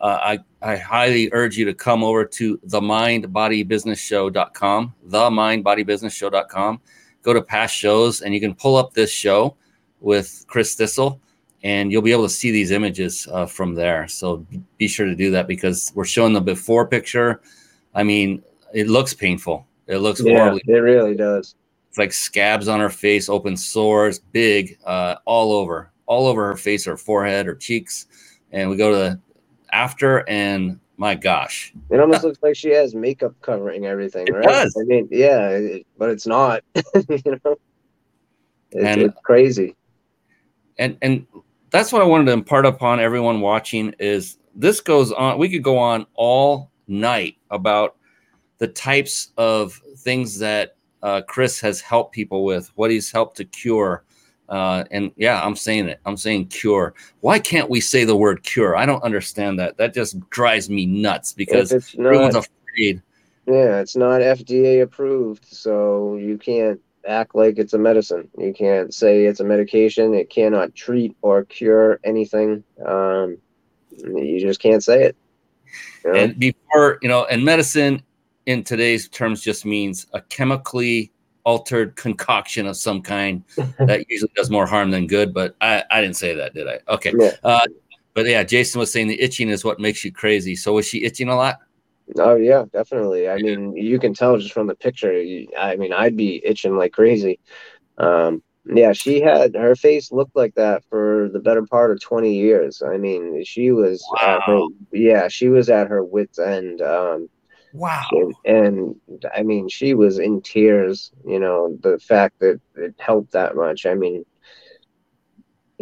uh, I, I highly urge you to come over to the mindbodybusinessshow.com the mindbodybusinessshow.com go to past shows and you can pull up this show with chris thistle and you'll be able to see these images uh, from there. So be sure to do that because we're showing the before picture. I mean, it looks painful. It looks Yeah, horribly. it really does. It's like scabs on her face, open sores, big, uh, all over, all over her face, her forehead, her cheeks. And we go to the after, and my gosh, It almost looks like she has makeup covering everything, It right? does. I mean, yeah, it, but it's not. *laughs* you know, it's, And- it's crazy. and and that's what I wanted to impart upon everyone watching is this goes on. We could go on all night about the types of things that uh, Chris has helped people with, what he's helped to cure. Uh, and yeah, I'm saying it. I'm saying cure. Why can't we say the word cure? I don't understand that. That just drives me nuts because it's everyone's not, afraid. yeah, it's not FDA approved, so you can't act like it's a medicine. You can't say it's a medication. It cannot treat or cure anything. Um, you just can't say it. you know? And before, you know, and medicine in today's terms just means a chemically altered concoction of some kind *laughs* that usually does more harm than good. But I, I didn't say that, did I? Okay. Yeah. Uh, but yeah, Jason was saying the itching is what makes you crazy. So was she itching a lot? Oh yeah, definitely. I mean, you can tell just from the picture. I mean, I'd be itching like crazy. Um, yeah, she had her face looked like that for the better part of 20 years. I mean, she was at her, Wow. yeah, she was at her wits end. Um, Wow. and, and I mean, she was in tears. You know, the fact that it helped that much. I mean,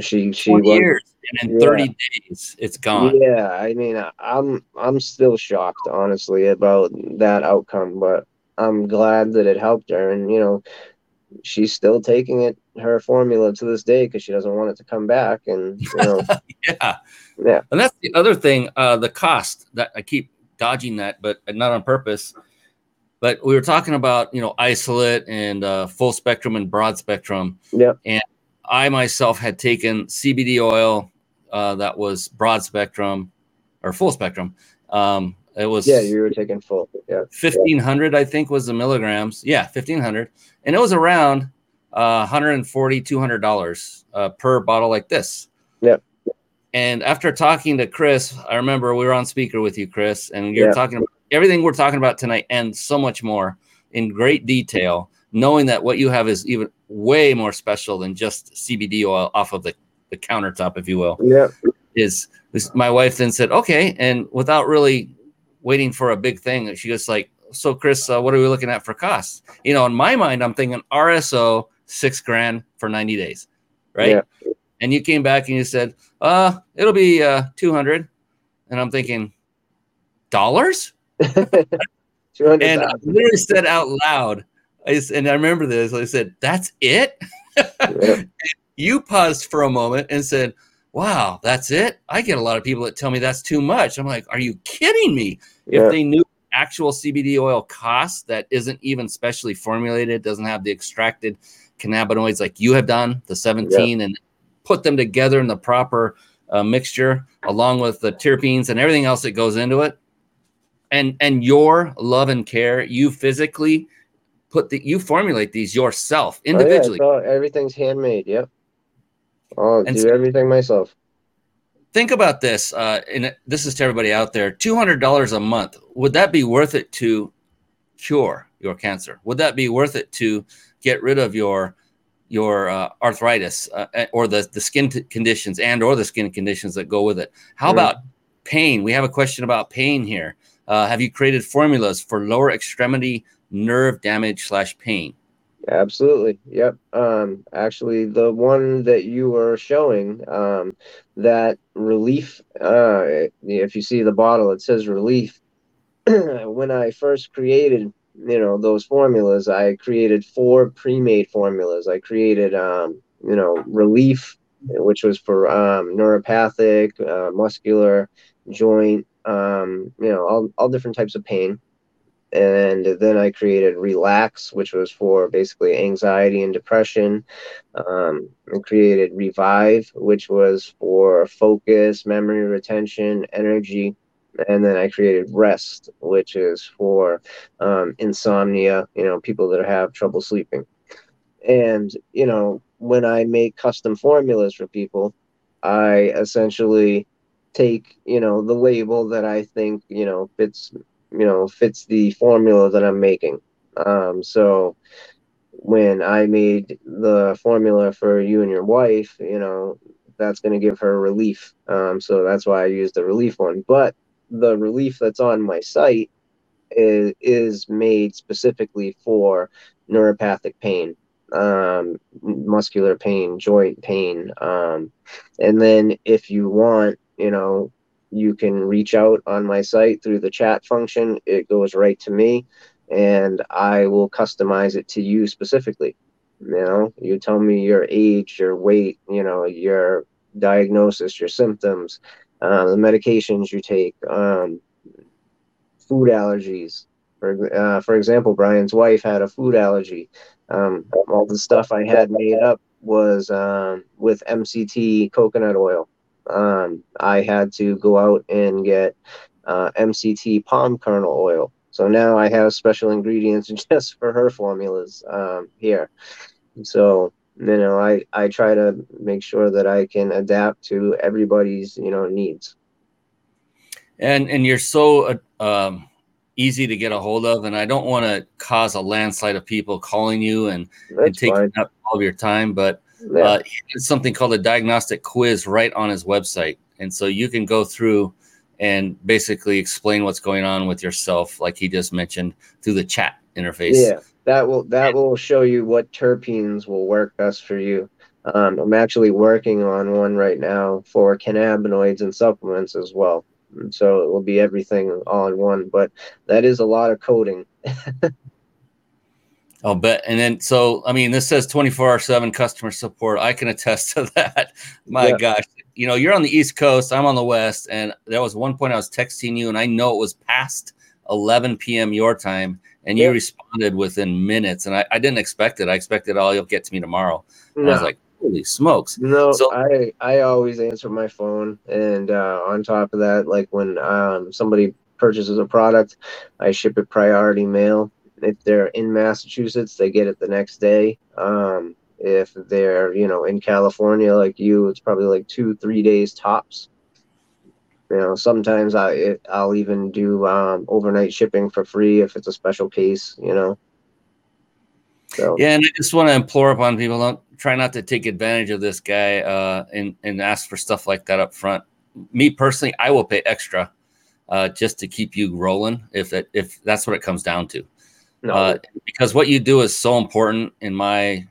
she she 20 was years and in Yeah. 30 days it's gone. yeah, I mean, I'm I'm still shocked, honestly, about that outcome, but I'm glad that it helped her, and you know, she's still taking it her formula to this day because she doesn't want it to come back, and you know, *laughs* Yeah. Yeah. And that's the other thing, uh, the cost that I keep dodging that, but not on purpose. But we were talking about, you know, isolate and uh, full spectrum and broad spectrum. yeah And I myself had taken CBD oil uh, that was broad spectrum or full spectrum. Um, it was yeah, you were taking full, yeah, 1500 i think was the milligrams yeah 1500 and it was around uh 140 200 dollars uh, per bottle like this Yeah. and after talking to chris i remember we were on speaker with you chris and you're Yeah. talking about everything we're talking about tonight and so much more in great detail knowing that what you have is even way more special than just cbd oil off of the, the countertop if you will. Yeah, is, is my wife then said okay and without really waiting for a big thing she goes like so chris uh, what are we looking at for costs? You know in my mind i'm thinking rso six grand for 90 days right? Yeah. and you came back and you said uh it'll be uh 200 and i'm thinking dollars? *laughs* And I literally said out loud I s- and i remember this i said that's it Yeah. *laughs* you paused for a moment and said, Wow, that's it. I get a lot of people that tell me that's too much. I'm like, Are you kidding me? Yeah. If they knew actual CBD oil costs that isn't even specially formulated, doesn't have the extracted cannabinoids like you have done, the 17, and put them together in the proper uh, mixture along with the terpenes and everything else that goes into it. And and your love and care, you physically put the you formulate these yourself individually. Oh, yeah, everything's handmade. Yep, I'll And do so- everything myself. think about this uh, and this is to everybody out there $200 a month would that be worth it to cure your cancer would that be worth it to get rid of your your uh, arthritis uh, or the, the skin t- conditions and or the skin conditions that go with it how Mm. about pain we have a question about pain here uh, have you created formulas for lower extremity nerve damage slash pain Absolutely. Yep. Um, actually, the one that you were showing, um, that relief, uh, if you see the bottle, it says relief. *clears throat* when I first created, you know, those formulas, I created four pre-made formulas. I created, um, you know, relief, which was for um, neuropathic, uh, muscular, joint, um, you know, all, all different types of pain and then I created Relax, which was for basically anxiety and depression. Um, created Revive, which was for focus, memory retention, energy. And then I created Rest, which is for um, insomnia, you know, people that have trouble sleeping. And, you know, when I make custom formulas for people, I essentially take you know the label that I think you know fits you know fits the formula that I'm making. Um, so when I made the formula for you and your wife, you know that's going to give her relief. Um, so that's why I used the relief one. But the relief that's on my site is, is made specifically for neuropathic pain, um, muscular pain, joint pain. Um, and then if you want, you know, you can reach out on my site through the chat function. It goes right to me and I will customize it to you specifically. You know, you tell me your age, your weight, you know, your diagnosis, your symptoms, uh, the medications you take, um, food allergies. For, uh, for example, Brian's wife had a food allergy. Um, all the stuff I had made up was um, with MCT coconut oil. Um, I had to go out and get uh, MCT palm kernel oil. So now I have special ingredients *laughs* just for her formulas um, here. So you know, I I try to make sure that I can adapt to everybody's you know needs. And and you're so uh, um, easy to get a hold of, and I don't want to cause a landslide of people calling you and, and taking up all of your time, but yeah. uh, something called a diagnostic quiz right on his website, and so you can go through and basically explain what's going on with yourself, like he just mentioned, through the chat interface. Yeah, that will that will show you what terpenes will work best for you. Um, I'm actually working on one right now for cannabinoids and supplements as well. And so it will be everything all in one, but that is a lot of coding. *laughs* I'll bet. And then, so, I mean, this says 24 hour seven customer support. I can attest to *laughs* that. My yeah. gosh, you know, you're on the East Coast, I'm on the West, and there was one point I was texting you, and I know it was past 11 p.m. your time, and you responded within minutes. And I, I, didn't expect it. I expected, oh, you'll get to me tomorrow. No. I was like, holy smokes. No, so, I, I always answer my phone. And uh, on top of that, like when um, somebody purchases a product, I ship it priority mail. If they're in Massachusetts, they get it the next day. Um, if they're, you know, in California like you, it's probably like two, three days tops. You know, sometimes I it, I'll even do um, overnight shipping for free if it's a special case. You know. So. Yeah, and I just want to implore upon people: don't try not to take advantage of this guy uh, and and ask for stuff like that up front. Me personally, I will pay extra uh, just to keep you rolling if it, if that's what it comes down to. No. Uh, because what you do is so important in my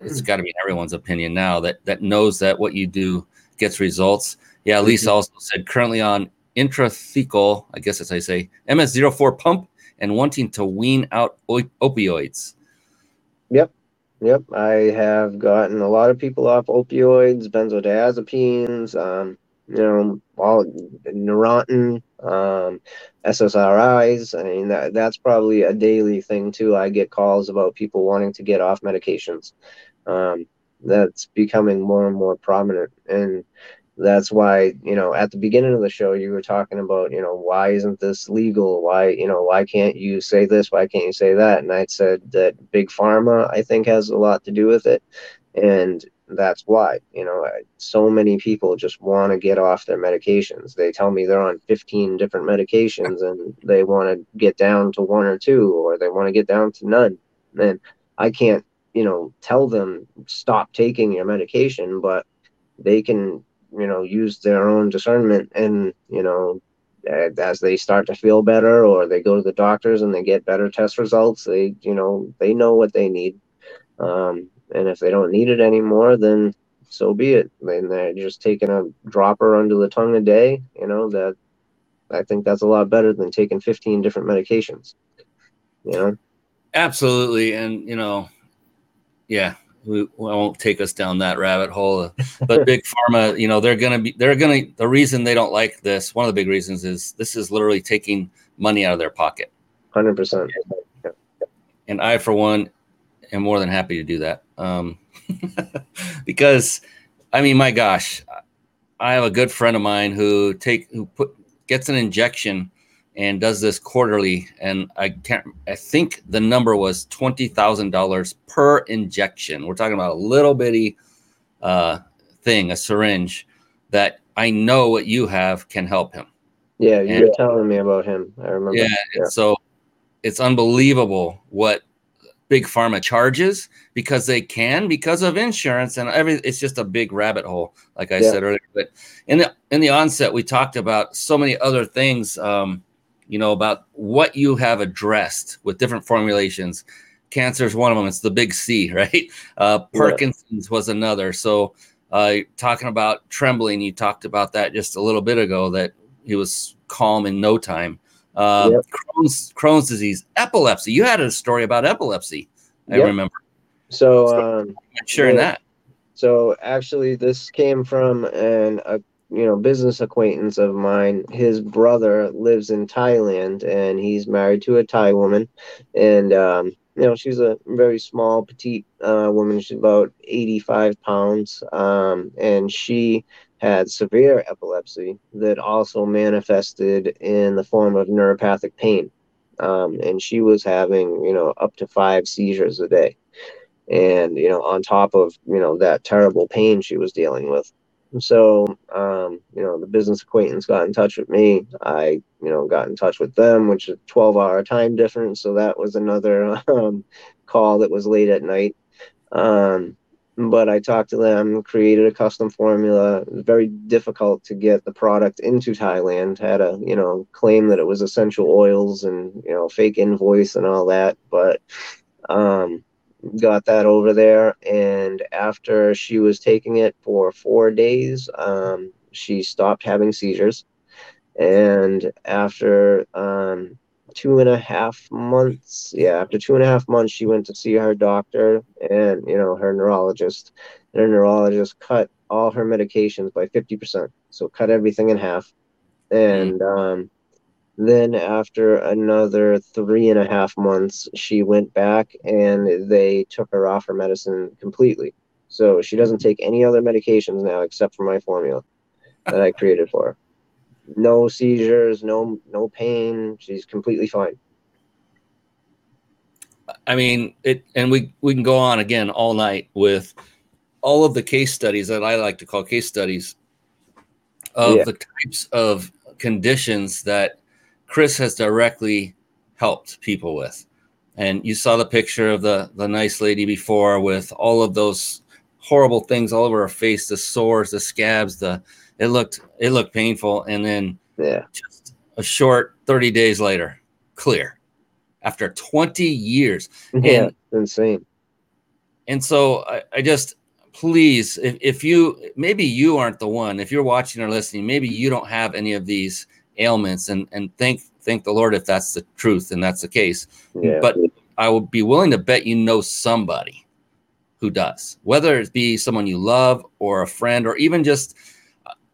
it's got to be everyone's opinion now that that knows that what you do gets results. Yeah, Lisa also said currently on intrathecal, I guess as I say, MSO4 pump and wanting to wean out opioids. Yep. Yep. I have gotten a lot of people off opioids, benzodiazepines, um, you know, all Neurontin, um, SSRIs. I mean, that, that's probably a daily thing too. I get calls about people wanting to get off medications. Um, that's becoming more and more prominent. And that's why you know at the beginning of the show you were talking about you know why isn't this legal? Why you know why can't you say this? Why can't you say that? And i said that big pharma i think has a lot to do with it. And that's why you know so many people just want to get off their medications. They tell me they're on 15 different medications and they want to get down to one or two or they want to get down to none. And i can't you know tell them stop taking your medication but they can you know use their own discernment and you know as they start to feel better or they go to the doctors and they get better test results they you know they know what they need. Um, and if they don't need it anymore then so be it and they're just taking a dropper under the tongue a day you know that i think that's a lot better than taking 15 different medications you know absolutely and you know yeah, we, we won't take us down that rabbit hole. But big *laughs* pharma, you know, they're gonna be they're gonna the reason they don't like this. One of the big reasons is this is literally taking money out of their pocket. Hundred percent. And I, for one, am more than happy to do that. Um, *laughs* because, I mean, my gosh, I have a good friend of mine who take who put gets an injection and does this quarterly. And I can't, I think the number was $20,000 per injection. We're talking about a little bitty uh, thing, a syringe that I know what you have can help him. Yeah, you and, were telling me about him. I remember. Yeah, yeah. So it's unbelievable what big pharma charges because they can because of insurance and every it's just a big rabbit hole like i yeah. said earlier. But in the in the onset we talked about so many other things um, you know about what you have addressed with different formulations. Cancer is one of them. It's the big c *laughs* right? Uh, parkinson's yeah. was another. So uh, talking about trembling you talked about that just a little bit ago that he was calm in no time uh, yep. Crohn's, Crohn's disease, epilepsy. You had a story about epilepsy. I yep. remember. So, so um, sharing yeah. that. So actually, this came from an a you know business acquaintance of mine. His brother lives in Thailand, and he's married to a Thai woman, and um, you know she's a very small, petite uh, woman. She's about eighty five pounds, um, and she had severe epilepsy that also manifested in the form of neuropathic pain. Um, and she was having, you know, up to five seizures a day. And, you know, on top of, you know, that terrible pain she was dealing with. So, um, you know, the business acquaintance got in touch with me. I, you know, got in touch with them, which is 12 hour time difference. So that was another *laughs* um, call that was late at night. Um, but I talked to them, created a custom formula. Very difficult to get the product into Thailand. Had a you know claim that it was essential oils and you know fake invoice and all that, but um, got that over there. And after she was taking it for four days, um, she stopped having seizures. And after um, two and a half months. Yeah, after two and a half months, she went to see her doctor and you know her neurologist, and her neurologist cut all her medications by fifty percent. So cut everything in half, and um, then after another three and a half months, she went back and they took her off her medicine completely. So she doesn't take any other medications now except for my formula that I created for her no seizures, no no pain. She's completely fine. I mean, it, and we we can go on again all night with all of the case studies that I like to call case studies of yeah. the types of conditions that Chris has directly helped people with. And you saw the picture of the the nice lady before with all of those horrible things all over her face, the sores, the scabs, the it looked it looked painful, and then yeah, just a short thirty days later, clear after twenty years. Yeah, and, insane. And so I, I just please, if, if you maybe you aren't the one, if you're watching or listening, maybe you don't have any of these ailments, and and thank thank the Lord if that's the truth and that's the case. Yeah. But I would be willing to bet you know somebody who does, whether it be someone you love or a friend or even just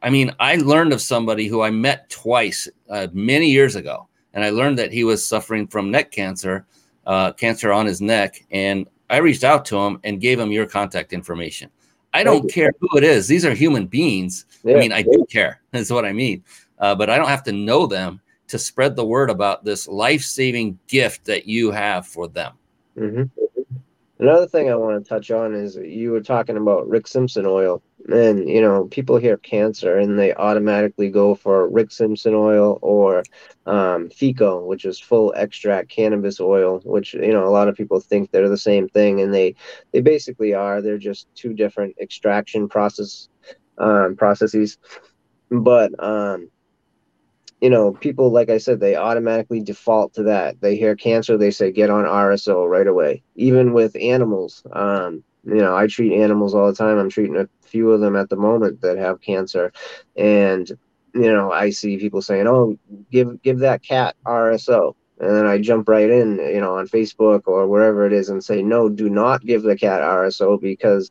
I mean, I learned of somebody who I met twice uh, many years ago, and I learned that he was suffering from neck cancer, uh, cancer on his neck, and I reached out to him and gave him your contact information. I don't care who it is; these are human beings. Yeah. I mean, I do care. *laughs* That's what I mean, uh, but I don't have to know them to spread the word about this life-saving gift that you have for them. Mm-hmm. Another thing I want to touch on is you were talking about Rick Simpson oil and you know people hear cancer and they automatically go for rick simpson oil or um, FECO which is full extract cannabis oil which you know a lot of people think they're the same thing and they they basically are. They're just two different extraction process um, processes. But um, you know people like i said they automatically default to that. They hear cancer they say get on rso right away. Even with animals um, you know i treat animals all the time. I'm treating a few of them at the moment that have cancer. And you know i see people saying oh give give that cat rso and then i jump right in you know on facebook or wherever it is and say no do not give the cat rso because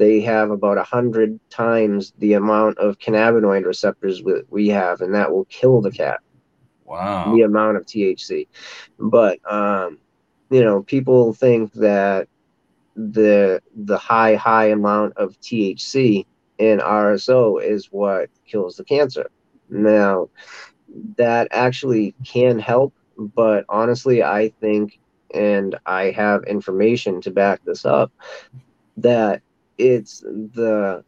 they have about a hundred times the amount of cannabinoid receptors we have and that will kill the cat. Wow. The amount of thc but um you know people think that the the high high amount of THC in RSO is what kills the cancer. Now, that actually can help, but honestly, I think, and I have information to back this up, that it's the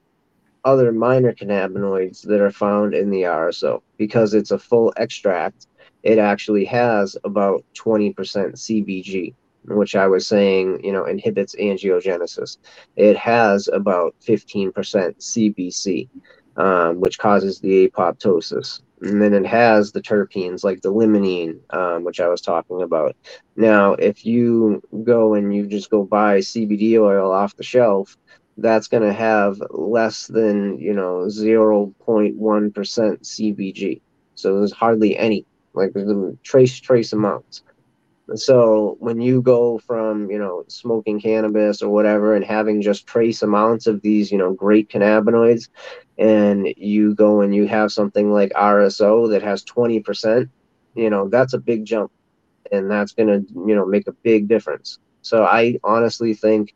other minor cannabinoids that are found in the RSO. Because it's a full extract, it actually has about 20% CBG, which I was saying, you know, inhibits angiogenesis. It has about 15% CBC, um, which causes the apoptosis. And then it has the terpenes like the limonene, um, which I was talking about. Now, if you go and you just go buy CBD oil off the shelf, that's going to have less than, you know, 0.1% CBG. So there's hardly any, like trace, trace amounts. So when you go from, you know, smoking cannabis or whatever and having just trace amounts of these, you know, great cannabinoids, and you go and you have something like RSO that has 20%, you know, that's a big jump. And that's going to, you know, make a big difference. So I honestly think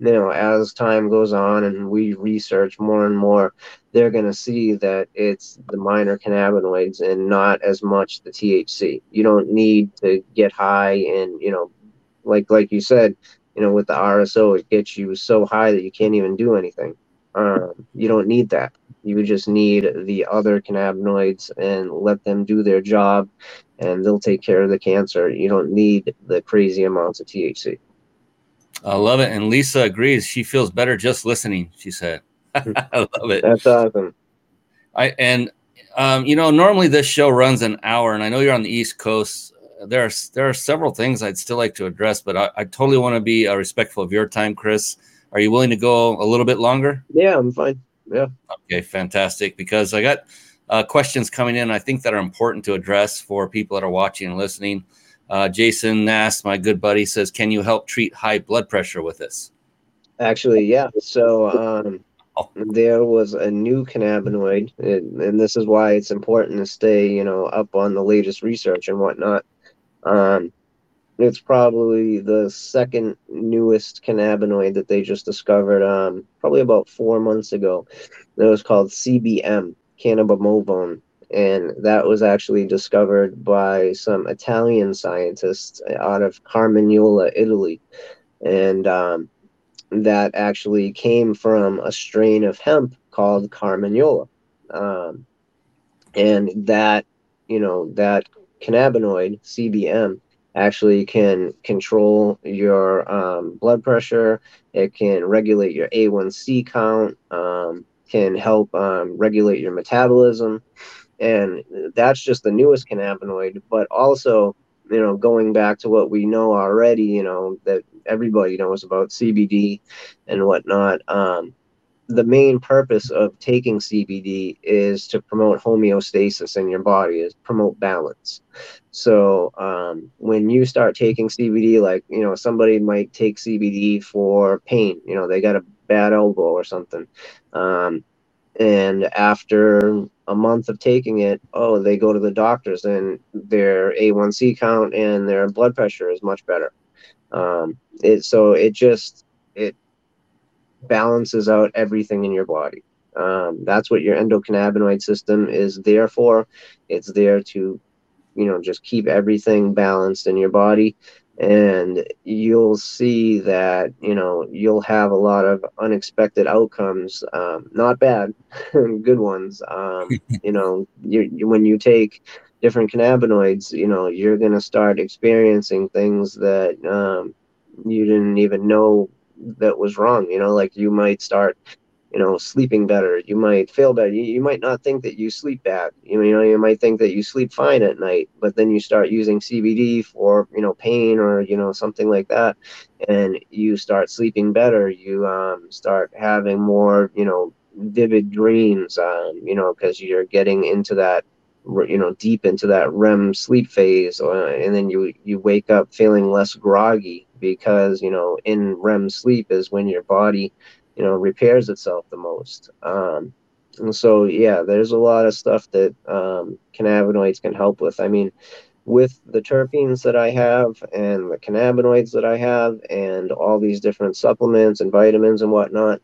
you know, as time goes on and we research more and more, they're going to see that it's the minor cannabinoids and not as much the THC. You don't need to get high and, you know, like like you said, you know, with the RSO, it gets you so high that you can't even do anything. Um, you don't need that. You just need the other cannabinoids and let them do their job, and they'll take care of the cancer. You don't need the crazy amounts of THC. I love it. And Lisa agrees. She feels better just listening, she said. *laughs* I love it. That's awesome. I and um, you know, normally this show runs an hour, and I know you're on the East Coast. There are there are several things I'd still like to address, but I, I totally want to be uh, respectful of your time, Chris. Are you willing to go a little bit longer? Yeah, I'm fine. Yeah. Okay, fantastic. Because I got uh, questions coming in, I think that are important to address for people that are watching and listening. Uh, Jason Nass, my good buddy, says, "Can you help treat high blood pressure with this?" Actually, yeah. So um, there was a new cannabinoid, and, and, this is why it's important to stay, you know, up on the latest research and whatnot. Um, it's probably the second newest cannabinoid that they just discovered, um, probably about four months ago. It was called CBM, cannabinol and that was actually discovered by some Italian scientists out of Carmagnola, Italy, and um, that actually came from a strain of hemp called Carmagnola, um, and that you know that cannabinoid CBM actually can control your um, blood pressure. It can regulate your A1C count. Um, can help um, regulate your metabolism and that's just the newest cannabinoid but also you know going back to what we know already you know that everybody knows about cbd and whatnot um, the main purpose of taking cbd is to promote homeostasis in your body is promote balance. So um, when you start taking cbd like you know somebody might take cbd for pain you know they got a bad elbow or something um, and after a month of taking it oh they go to the doctors and their a1c count and their blood pressure is much better. Um, it so it just it balances out everything in your body. Um, that's what your endocannabinoid system is there for. It's there to you know just keep everything balanced in your body and you'll see that you know you'll have a lot of unexpected outcomes um, not bad *laughs* good ones um, *laughs* you know you, when you take different cannabinoids you know you're going to start experiencing things that um, you didn't even know that was wrong you know like you might start you know, sleeping better. You might feel better. You, you might not think that you sleep bad. You, you know, you might think that you sleep fine at night, but then you start using CBD for, you know, pain or, you know, something like that. And you start sleeping better. You um, start having more, you know, vivid dreams, um, you know, because you're getting into that, you know, deep into that REM sleep phase. Uh, and then you, you wake up feeling less groggy because, you know, in REM sleep is when your body you know repairs itself the most. Um, and so yeah there's a lot of stuff that um, cannabinoids can help with. I mean with the terpenes that i have and the cannabinoids that i have and all these different supplements and vitamins and whatnot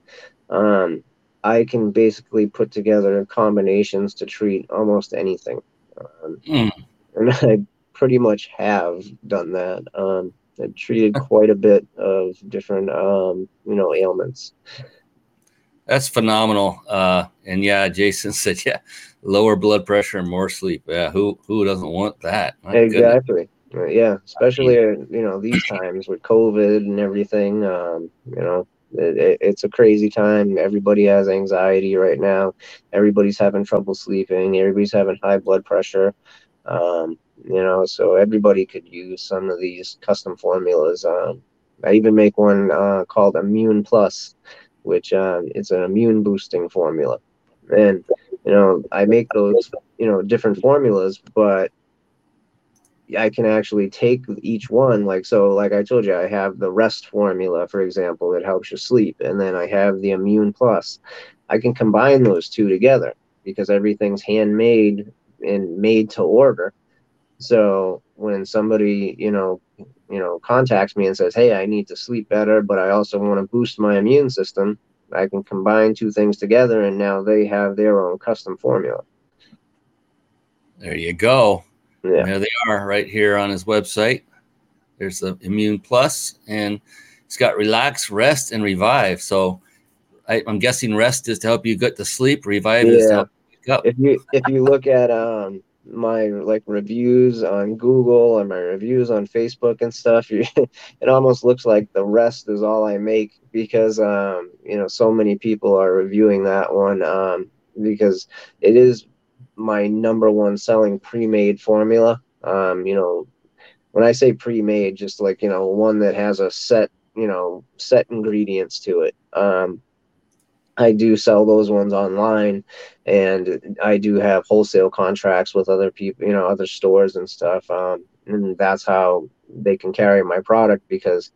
um, i can basically put together combinations to treat almost anything. Um, mm. and *laughs* i pretty much have done that. Um, I've treated *laughs* quite a bit of different, um, you know, ailments. That's phenomenal. Uh, and yeah, Jason *laughs* said, yeah, lower blood pressure and more sleep. Yeah, who who doesn't want that? My exactly. Goodness. Yeah, especially you know these times with COVID and everything. Um, you know, it, it's a crazy time. Everybody has anxiety right now. Everybody's having trouble sleeping. Everybody's having high blood pressure. Um, you know, so everybody could use some of these custom formulas. Um, I even make one uh, called Immune Plus, which um, it's an immune boosting formula. And you know, I make those you know different formulas, but I can actually take each one. Like so, like I told you, I have the rest formula, for example, that helps you sleep, and then I have the Immune Plus. I can combine those two together because everything's handmade and made to order. So when somebody, you know, you know, contacts me and says, "Hey, I need to sleep better, but I also want to boost my immune system," I can combine two things together, and now they have their own custom formula. There you go. Yeah. There they are, right here on his website. There's the Immune Plus, and it's got relax, rest, and revive. So I, am guessing rest is to help you get to sleep. Revive yeah. is to help you wake up. If you if you look at um my like reviews on Google and my reviews on Facebook and stuff, you, *laughs* it almost looks like the rest is all I make because um, you know so many people are reviewing that one um, because it is my number one selling pre-made formula. Um, you know, when I say pre-made, just like you know one that has a set you know set ingredients to it. Um, I do sell those ones online and I do have wholesale contracts with other people, you know, other stores and stuff. Um, and that's how they can carry my product because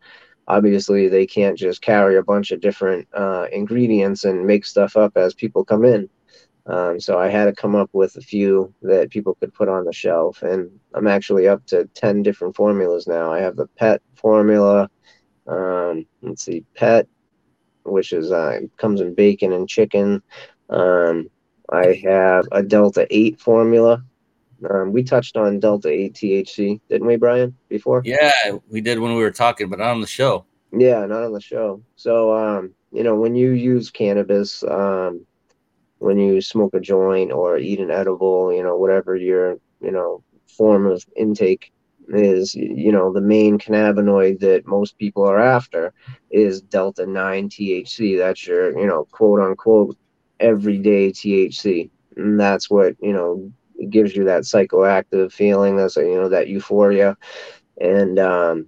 obviously they can't just carry a bunch of different uh, ingredients and make stuff up as people come in. Um, so I had to come up with a few that people could put on the shelf, and I'm actually up to ten different formulas now. I have the pet formula. Um, let's see, pet, which is uh, comes in bacon and chicken. Um, I have a Delta 8 formula. Um, we touched on Delta 8 THC, didn't we, Brian, before? Yeah, we did when we were talking, but not on the show. Yeah, not on the show. So, um, you know, when you use cannabis, um, when you smoke a joint or eat an edible, you know, whatever your, you know, form of intake is you know the main cannabinoid that most people are after is delta 9 THC that's your you know quote unquote everyday THC and that's what you know gives you that psychoactive feeling that's you know that euphoria. And um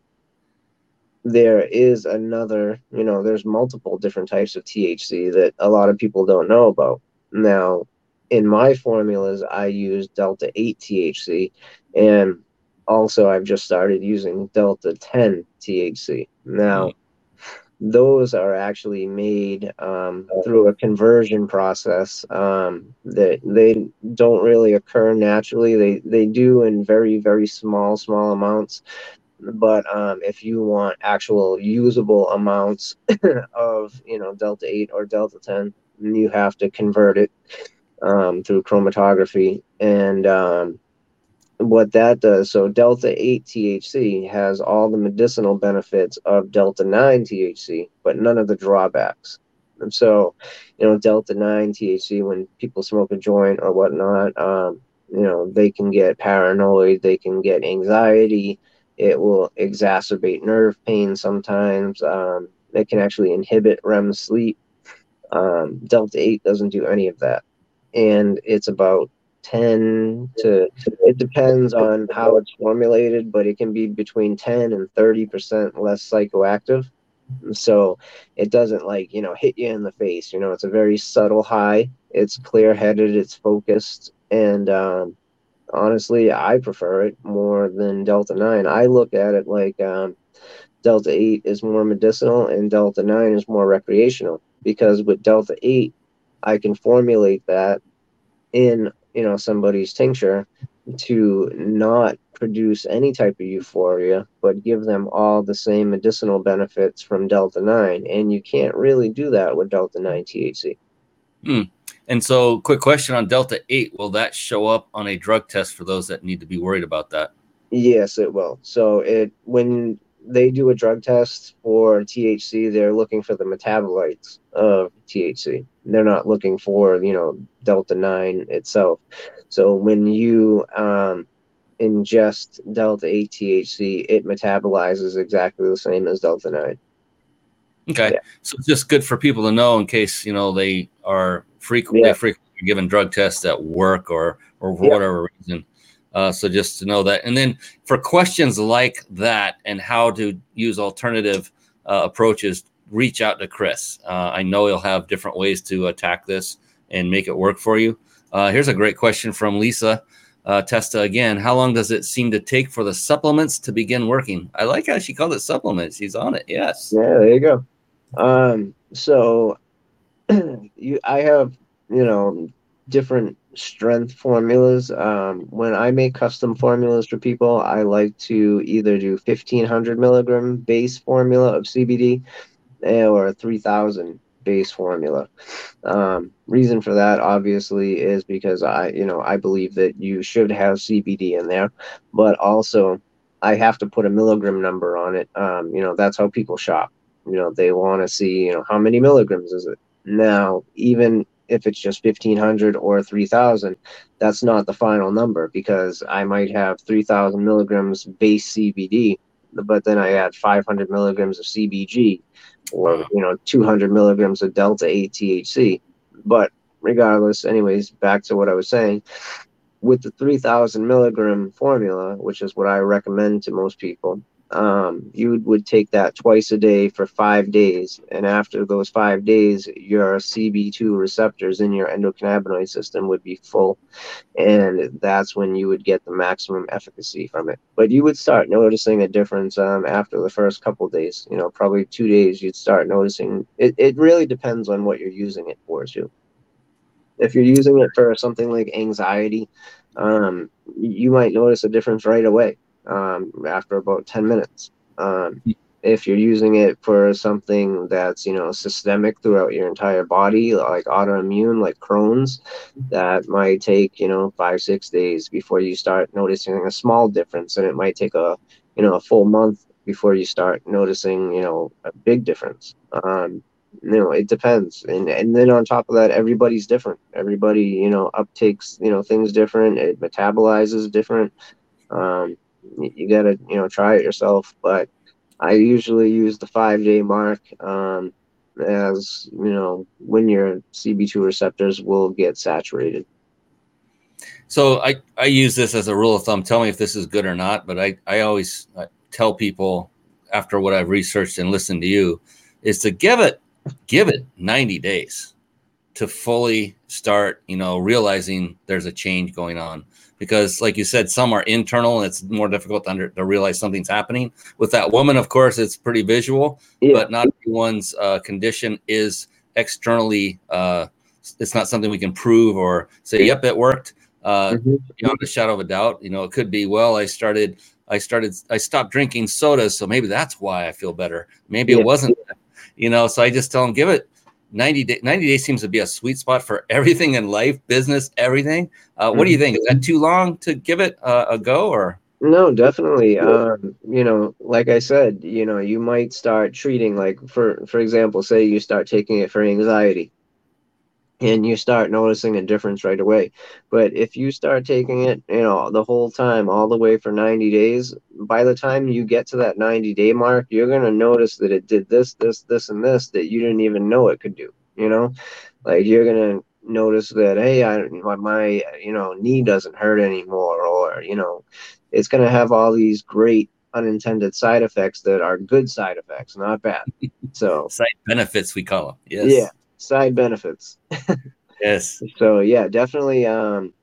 there is another you know there's multiple different types of THC that a lot of people don't know about. Now in my formulas I use delta 8 THC and also I've just started using Delta 10 THC. Now, mm. those are actually made um, through a conversion process um, that they don't really occur naturally. They they do in very very small small amounts, but um, if you want actual usable amounts *coughs* of you know Delta 8 or Delta 10, you have to convert it um, through chromatography and um, what that does. So delta 8 thc has all the medicinal benefits of delta 9 thc but none of the drawbacks. And so you know delta 9 thc when people smoke a joint or whatnot um, you know they can get paranoid they can get anxiety it will exacerbate nerve pain sometimes um, it can actually inhibit rem sleep. Um, delta 8 doesn't do any of that. And it's about 10 to it depends on how it's formulated but it can be between 10 and 30% less psychoactive. So it doesn't like you know hit you in the face you know it's a very subtle high it's clear headed it's focused and um, honestly i prefer it more than delta 9 i look at it like um, delta 8 is more medicinal and delta 9 is more recreational because with delta 8 i can formulate that in you know somebody's tincture to not produce any type of euphoria but give them all the same medicinal benefits from delta 9 and you can't really do that with delta 9 thc hmm. and so quick question on delta 8 will that show up on a drug test for those that need to be worried about that? Yes it will. So it when they do a drug test for thc they're looking for the metabolites of thc they're not looking for you know delta 9 itself so when you um, ingest delta 8 thc it metabolizes exactly the same as delta 9 okay yeah. so just good for people to know in case you know they are frequently yeah. frequently given drug tests at work or or for yeah. whatever reason uh, so just to know that and then for questions like that and how to use alternative uh, approaches reach out to Chris. Uh, I know he'll have different ways to attack this and make it work for you. Uh, here's a great question from Lisa uh, Testa again. How long does it seem to take for the supplements to begin working? I like how she called it supplements. She's on it. Yes. Yeah, there you go. Um, so *clears throat* you, I have, you know, different strength formulas. Um, when I make custom formulas for people, I like to either do 1500 milligram base formula of CBD or a 3000 base formula. Um, reason for that obviously is because I, you know, I believe that you should have CBD in there, but also I have to put a milligram number on it. Um, you know, that's how people shop. You know, they want to see, you know, how many milligrams is it? Now, even if it's just 1500 or 3000, that's not the final number because I might have 3000 milligrams base CBD, but then I add 500 milligrams of CBG or you know 200 milligrams of delta 8 THC. But regardless, anyways, back to what I was saying. With the 3,000 milligram formula, which is what I recommend to most people, um, you would take that twice a day for five days. And after those five days, your CB2 receptors in your endocannabinoid system would be full. And that's when you would get the maximum efficacy from it. But you would start noticing a difference um, after the first couple days. You know, probably two days, you'd start noticing. It, it really depends on what you're using it for, too. If you're using it for something like anxiety, um, you might notice a difference right away um, after about 10 minutes. Um, if you're using it for something that's you know systemic throughout your entire body like autoimmune like crohn's that might take you know five six days before you start noticing a small difference and it might take a you know a full month before you start noticing you know a big difference. Um you know it depends. And and then on top of that everybody's different. Everybody you know uptakes you know things different. It metabolizes different. Um you gotta you know try it yourself but i usually use the five day mark um, as you know when your cb2 receptors will get saturated. So i i use this as a rule of thumb. Tell me if this is good or not but i i always tell people after what i've researched and listened to you is to give it give it 90 days to fully start you know realizing there's a change going on because like you said some are internal and it's more difficult to, under, to realize something's happening with that woman of course it's pretty visual yeah. but not everyone's uh, condition is externally uh, it's not something we can prove or say yep it worked uh, mm-hmm. beyond a shadow of a doubt you know it could be well i started i started i stopped drinking sodas so maybe that's why i feel better maybe yeah. it wasn't you know so i just tell them give it 90 day, 90 days seems to be a sweet spot for everything in life, business, everything. Uh, what mm-hmm. do you think? Is that too long to give it a go or? No, definitely. Um, you know, like I said, you know, you might start treating like for for example, say you start taking it for anxiety and you start noticing a difference right away. But if you start taking it, you know, the whole time, all the way for 90 days, by the time you get to that 90 day mark, you're going to notice that it did this, this, this, and this that you didn't even know it could do. You know, like you're going to notice that, hey, I, my, you know, knee doesn't hurt anymore, or, you know, it's going to have all these great unintended side effects that are good side effects, not bad. *laughs* So, side benefits, we call them. Yes. Yeah side benefits. yes. *laughs* So yeah, definitely. Um,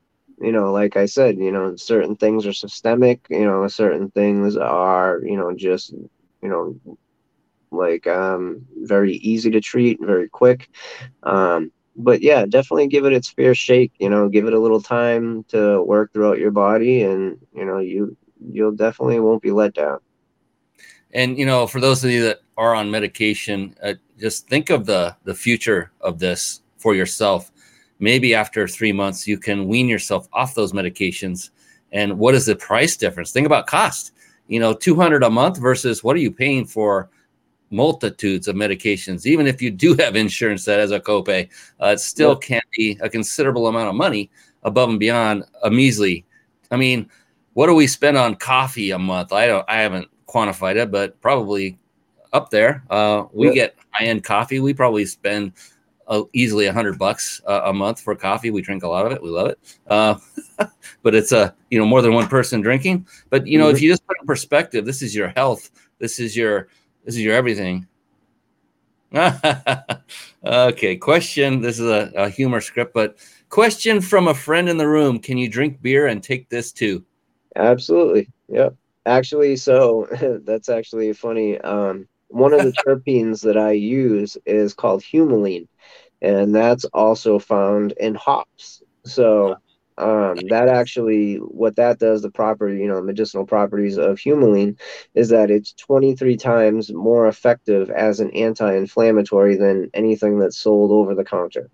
you know, like I said, you know, certain things are systemic. You know, certain things are, you know, just, you know, like um, very easy to treat, very quick. Um, but yeah, definitely give it its fair shake. You know, give it a little time to work throughout your body, and you know, you you'll definitely won't be let down. And you know, for those of you that are on medication, uh, just think of the the future of this for yourself. Maybe after three months, you can wean yourself off those medications. And what is the price difference? Think about cost. You know, two hundred a month versus what are you paying for multitudes of medications. Even if you do have insurance that has a copay, uh, it still yeah. can be a considerable amount of money above and beyond a measly. I mean, what do we spend on coffee a month? I don't. I haven't quantified it, but probably up there. Uh, we yeah. get high end coffee. We probably spend uh, easily a hundred bucks uh, a month for coffee. We drink a lot of it. We love it. Uh, *laughs* but it's a you know more than one person drinking. But you know mm-hmm. if you just put in perspective, this is your health. This is your this is your everything. *laughs* okay, question. This is a, a humor script, but question from a friend in the room: Can you drink beer and take this too? Absolutely. Yep. Actually, so *laughs* that's actually funny. Um, one of the *laughs* terpenes that I use is called humulene, and that's also found in hops. So um, that actually, what that does, the property, you know, medicinal properties of humulene, is that it's 23 times more effective as an anti-inflammatory than anything that's sold over the counter.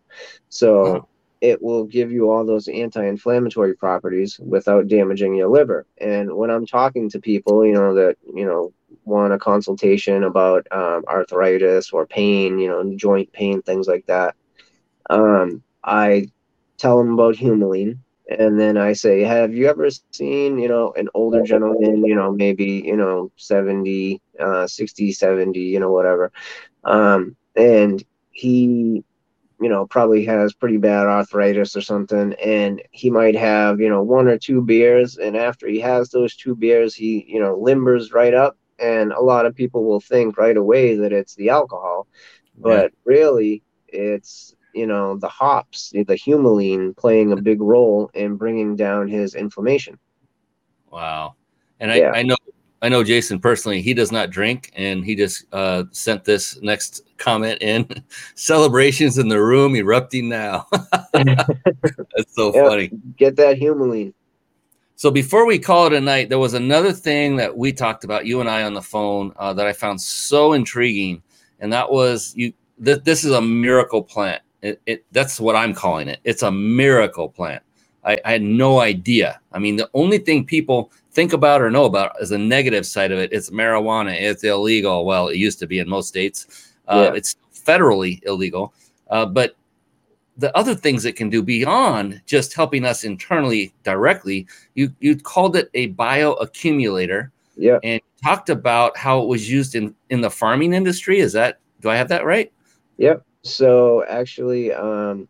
So it will give you all those anti-inflammatory properties without damaging your liver. And when I'm talking to people, you know, that you know want a consultation about um, arthritis or pain, you know, joint pain, things like that, um, I tell them about humulene. And then I say, have you ever seen, you know, an older gentleman, you know, maybe, you know, 70, uh, 60, 70, you know, whatever. Um, and he you know, probably has pretty bad arthritis or something, and he might have, you know, one or two beers, and after he has those two beers, he, you know, limbers right up, and a lot of people will think right away that it's the alcohol, but yeah. really, it's you know the hops, the humulene, playing a big role in bringing down his inflammation. Wow, and I, yeah. I know I know Jason personally. He does not drink, and he just uh, sent this next comment in: *laughs* "Celebrations in the room erupting now." *laughs* That's so yep. funny. Get that humulene. So before we call it a night, there was another thing that we talked about, you and I, on the phone uh, that I found so intriguing, and that was you. Th- this is a miracle plant. It, it, that's what I'm calling it. It's a miracle plant. I, I, had no idea. I mean, the only thing people think about or know about is the negative side of it. It's marijuana. It's illegal. Well, it used to be in most states. Uh, yeah. It's federally illegal. Uh, but the other things it can do beyond just helping us internally directly, you you called it a bioaccumulator. Yeah. And talked about how it was used in in the farming industry. Is that do I have that right? Yep. So actually, um,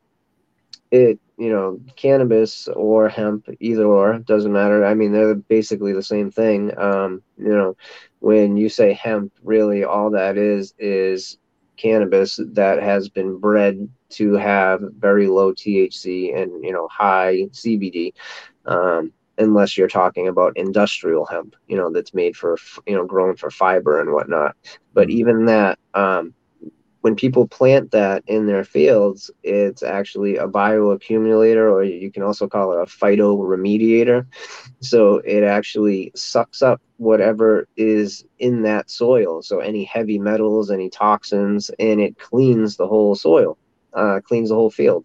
it you know cannabis or hemp either or doesn't matter. I mean they're basically the same thing. Um, you know when you say hemp really all that is is cannabis that has been bred to have very low thc and you know high cbd um, unless you're talking about industrial hemp you know that's made for you know grown for fiber and whatnot. But even that um, when people plant that in their fields, it's actually a bioaccumulator, or you can also call it a phytoremediator. So it actually sucks up whatever is in that soil. So any heavy metals, any toxins, and it cleans the whole soil, uh, cleans the whole field.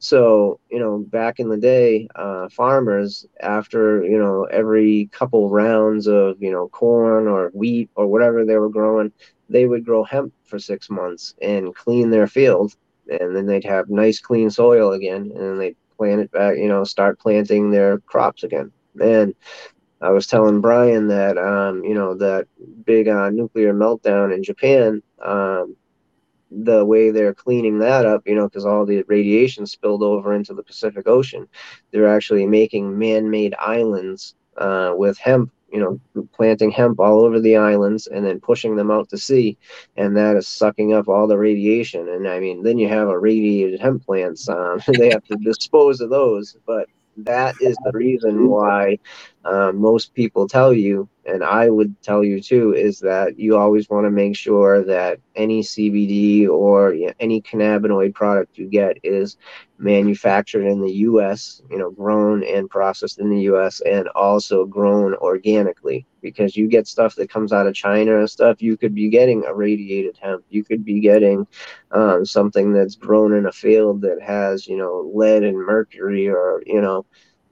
So, you know, back in the day, uh, farmers, after, you know, every couple rounds of, you know, corn or wheat or whatever they were growing, they would grow hemp for six months and clean their field, and then they'd have nice clean soil again, and then they'd plant it back, you know, start planting their crops again. And I was telling Brian that, um, you know, that big uh, nuclear meltdown in Japan, um, the way they're cleaning that up, you know, because all the radiation spilled over into the Pacific Ocean, they're actually making man made islands uh, with hemp you know, planting hemp all over the islands and then pushing them out to sea, and that is sucking up all the radiation. And I mean, then you have a radiated hemp plants. Um, *laughs* they have to dispose of those, but that is the reason why um, most people tell you, and I would tell you too, is that you always want to make sure that any CBD or you know, any cannabinoid product you get is manufactured in the U.S., you know, grown and processed in the U.S., and also grown organically. Because you get stuff that comes out of China and stuff, you could be getting irradiated hemp. You could be getting um, something that's grown in a field that has, you know, lead and mercury, or you know,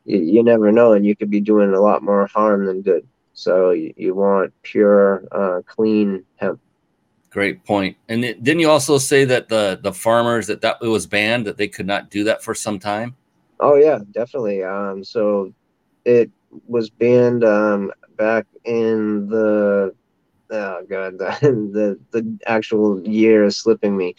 you, you never know, and you could be doing a lot more harm than good. So you, you want pure, uh, clean hemp. Great point. And it, didn't you also say that the the farmers that that it was banned that they could not do that for some time? Oh yeah, definitely. Um, so it was banned um, back in the oh god *laughs* the the, the actual year is slipping me.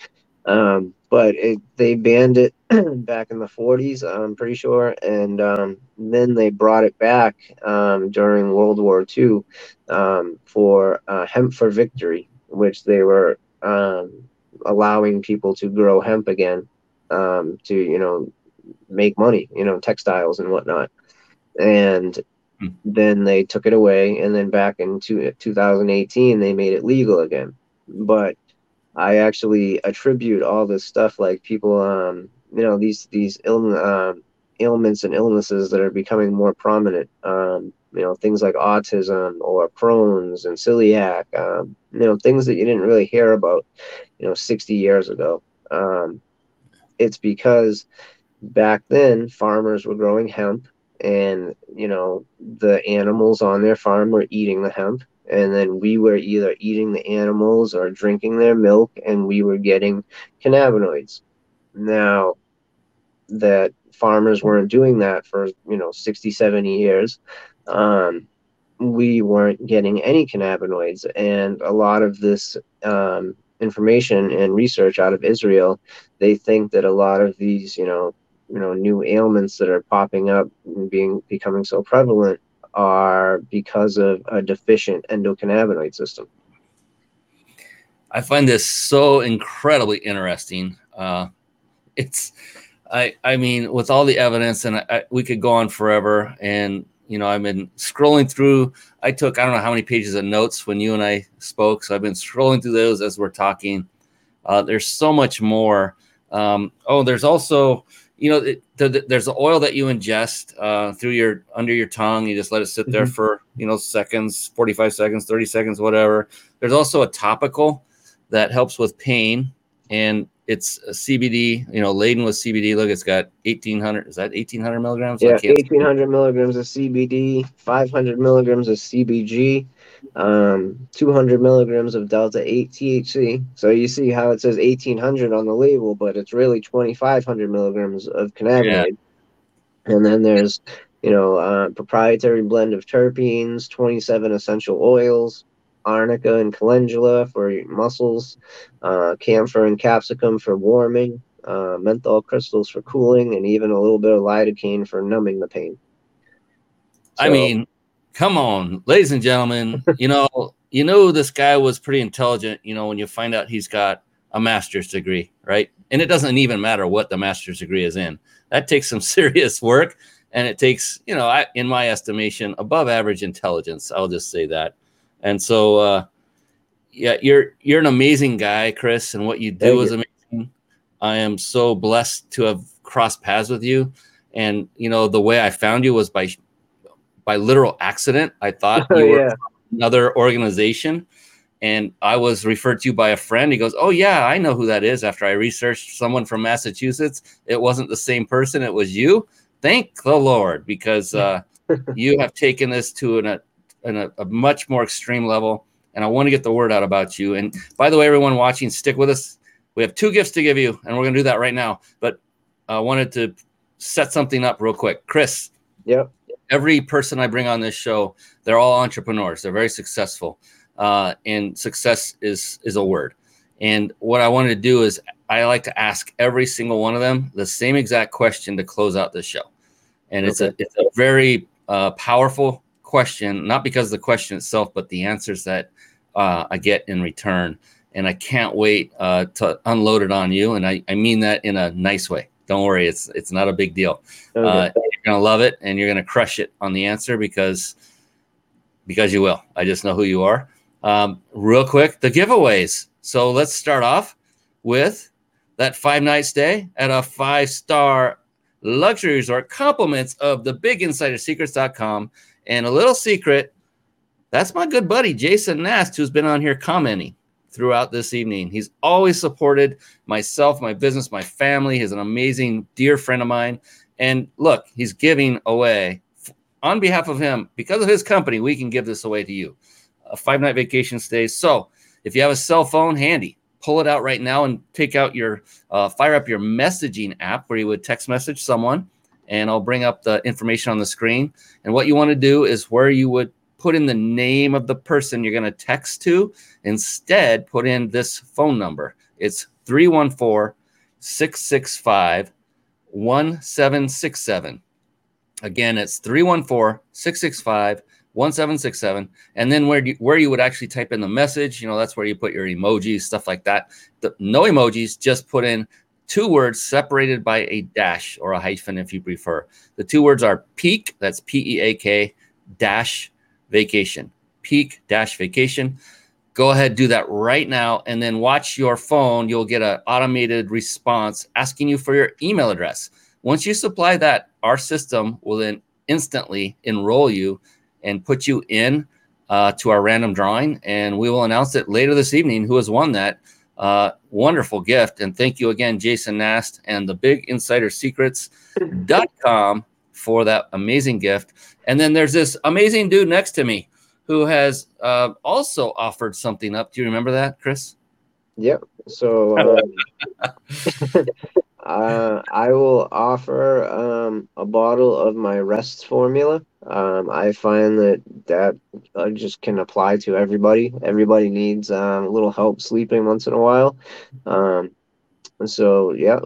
Um, but it, they banned it *clears throat* back in the 40s, I'm pretty sure, and um, then they brought it back um, during World War II um, for uh, hemp for victory, which they were um, allowing people to grow hemp again um, to you know make money, you know, textiles and whatnot, and hmm. then they took it away, and then back in two, 2018 they made it legal again, but I actually attribute all this stuff like people um you know these these Ill, um, ailments and illnesses that are becoming more prominent um you know things like autism or Crohn's and celiac um you know things that you didn't really hear about you know 60 years ago. Um it's because back then farmers were growing hemp and you know the animals on their farm were eating the hemp and then we were either eating the animals or drinking their milk and we were getting cannabinoids. Now that farmers weren't doing that for you know 60 70 years um, we weren't getting any cannabinoids. And a lot of this um, information and research out of israel they think that a lot of these you know you know new ailments that are popping up and being becoming so prevalent are because of a deficient endocannabinoid system. I find this so incredibly interesting. Uh, it's, I, I mean, with all the evidence, and I, we could go on forever. And you know, I've been scrolling through. I took I don't know how many pages of notes when you and I spoke, so I've been scrolling through those as we're talking. Uh, there's so much more. Um, oh, there's also you know, it, the, the, there's the oil that you ingest uh, through your under your tongue. You just let it sit there mm-hmm. for you know seconds, 45 seconds, 30 seconds, whatever. There's also a topical that helps with pain, and it's CBD. You know, laden with CBD. Look, it's got 1800. Is that 1800 milligrams? Yeah, 1800 milligrams of CBD, 500 milligrams of CBG um, 200 milligrams of delta 8 THC. So you see how it says 1800 on the label, but it's really 2500 milligrams of cannabinoid. Yeah. And then there's, you know, uh, proprietary blend of terpenes, 27 essential oils, arnica and calendula for muscles, uh, camphor and capsicum for warming, uh, menthol crystals for cooling, and even a little bit of lidocaine for numbing the pain. So, I mean, come on, ladies and gentlemen, you know, you know this guy was pretty intelligent, you know, when you find out he's got a master's degree, right? And it doesn't even matter what the master's degree is in. That takes some *laughs* serious work and it takes, you know, I, in my estimation, above average intelligence. I'll just say that. And so uh yeah, you're you're an amazing guy, Chris, and what you do Thank is you. amazing. I am so blessed to have crossed paths with you. And you know, the way I found you was by by literal accident. I thought *laughs* you were yeah. another organization. And I was referred to by a friend. He goes, Oh, yeah, I know who that is. After I researched someone from Massachusetts, it wasn't the same person, it was you. Thank the Lord, because uh, *laughs* you have taken this to an, a, a, a much more extreme level. And I want to get the word out about you. And by the way, everyone watching, stick with us. We have two gifts to give you, and we're going to do that right now. But I wanted to set something up real quick. Chris. Yep every person I bring on this show, they're all entrepreneurs. They're very successful, uh, and success is is a word. And what I wanted to do is I like to ask every single one of them the same exact question to close out the show. And it's a it's a very uh, powerful question, not because of the question itself, but the answers that uh, I get in return. And I can't wait uh, to unload it on you. And I, I mean that in a nice way. Don't worry, it's it's not a big deal. Okay. Uh, gonna love it, and you're gonna crush it on the answer because because you will. I just know who you are. Um, real quick, the giveaways. So let's start off with that five night stay at a five star luxury resort. Compliments of the biginsidersecrets.com. And a little secret that's my good buddy, Jason Nast, who's been on here commenting throughout this evening. He's always supported myself, my business, my family. He's an amazing, dear friend of mine. And look, he's giving away on behalf of him, because of his company, we can give this away to you a five night vacation stay. So if you have a cell phone handy, pull it out right now and take out your uh, fire up your messaging app where you would text message someone and I'll bring up the information on the screen. And what you want to do is where you would put in the name of the person you're going to text to, instead put in this phone number. It's 314 665 1767. Again, it's 314 665 1767 and then where you, where you would actually type in the message you know that's where you put your emojis stuff like that. The, no emojis just put in two words separated by a dash or a hyphen if you prefer. The two words are peak that's p-e-a-k dash vacation. Peak dash vacation go ahead do that right now and then watch your phone you'll get an automated response asking you for your email address once you supply that our system will then instantly enroll you and put you in uh, to our random drawing, and we will announce it later this evening who has won that uh, wonderful gift. And thank you again, Jason Nast and the Big Insider Secrets.com for that amazing gift. And then there's this amazing dude next to me who has uh, also offered something up. Do you remember that, Chris? Yep. So *laughs* um, *laughs* uh, I will offer um, a bottle of my rest formula. Um, I find that that uh, just can apply to everybody. Everybody needs um, a little help sleeping once in a while. Um, so, yeah,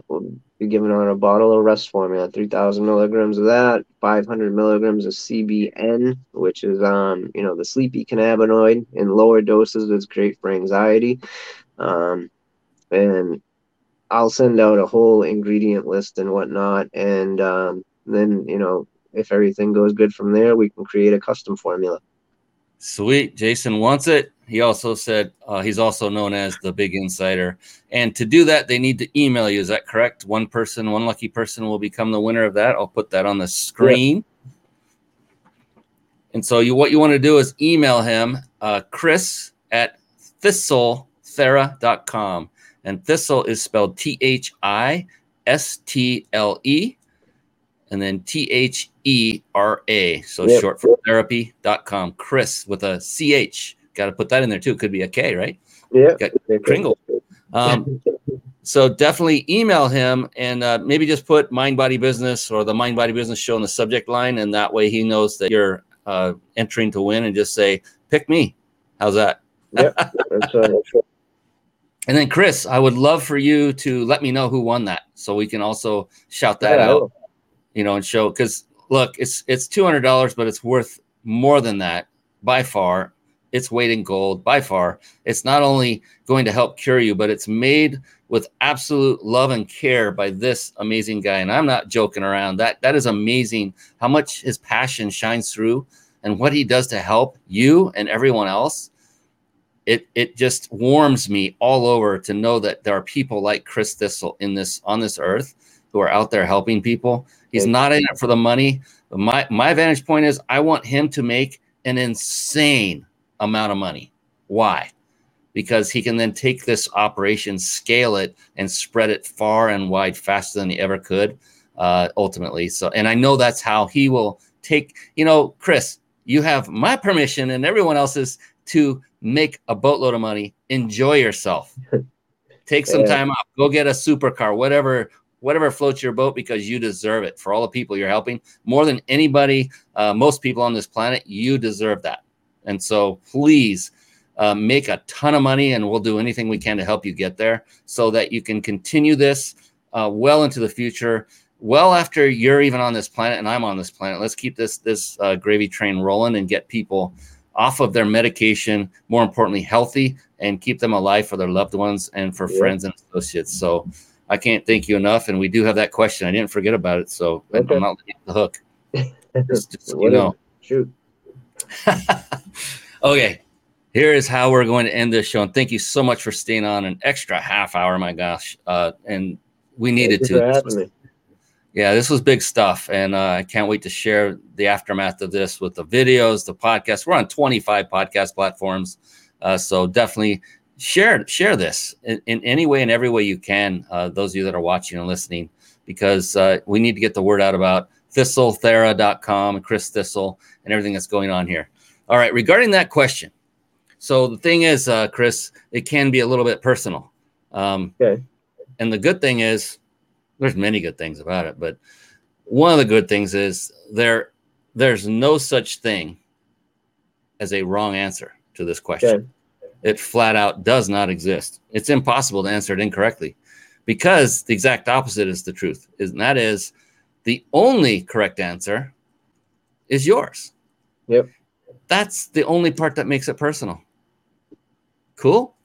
be giving out a bottle of rest formula, 3,000 milligrams of that, 500 milligrams of CBN, which is, um, you know, the sleepy cannabinoid in lower doses. It's great for anxiety. Um, and I'll send out a whole ingredient list and whatnot. And um, then, you know, if everything goes good from there, we can create a custom formula. Sweet. Jason wants it. He also said uh, he's also known as the Big Insider. And to do that, they need to email you. Is that correct? One person, one lucky person will become the winner of that. I'll put that on the screen. And so you, what you want to do is email him, uh, Chris at thistlethera.com. And thistle is spelled T H I S T L E and then T H E R A. So yep. short for therapy.com. Chris with a C H. Got to put that in there too. Could be a K, right? Yeah. Kringle. Um, so definitely email him and uh, maybe just put Mind Body Business or the Mind Body Business Show in the subject line. And that way he knows that you're uh, entering to win and just say, pick me. How's that? Yeah. *laughs* That's, uh, and then Chris, I would love for you to let me know who won that, so we can also shout that yeah, out, you know, and show. Because look, it's it's two hundred dollars, but it's worth more than that by far. It's weight in gold by far. It's not only going to help cure you, but it's made with absolute love and care by this amazing guy. And I'm not joking around. That that is amazing. How much his passion shines through, and what he does to help you and everyone else it it just warms me all over to know that there are people like Chris Thistle in this on this earth who are out there helping people. He's not in it for the money. My my vantage point is I want him to make an insane amount of money. Why? Because he can then take this operation, scale it, and spread it far and wide faster than he ever could. Uh, ultimately, so and I know that's how he will take. You know, Chris, you have my permission and everyone else's to make a boatload of money, enjoy yourself. *laughs* Take some time off, go get a supercar, whatever whatever floats your boat because you deserve it for all the people you're helping more than anybody uh, most people on this planet you deserve that and so please uh, make a ton of money and we'll do anything we can to help you get there so that you can continue this uh, well into the future well after you're even on this planet and i'm on this planet let's keep this this uh, gravy train rolling and get people off of their medication, more importantly, healthy, and keep them alive for their loved ones and for yeah. friends and associates. So I can't thank you enough. And we do have that question. I didn't forget about it. So okay. I'm not the hook. *laughs* just, just you know. Shoot. *laughs* okay. Here is how we're going to end this show. And thank you so much for staying on an extra half hour. My gosh. Uh, and we needed to yeah, this was big stuff, and uh, I can't wait to share the aftermath of this with the videos, the podcast. We're on 25 podcast platforms, uh, so definitely share share this in, in, any way and every way you can. Uh, those of you that are watching and listening, because uh, we need to get the word out about thistlethera.com, Chris Thistle, and everything that's going on here. All right, regarding that question, So the thing is, uh, Chris, it can be a little bit personal. Um, Okay. And the good thing is, there's many good things about it, but one of the good things is there there's no such thing as a wrong answer to this question. Okay. It flat out does not exist. It's impossible to answer it incorrectly because the exact opposite is the truth. And that is the only correct answer is yours. Yep. That's the only part that makes it personal. Cool?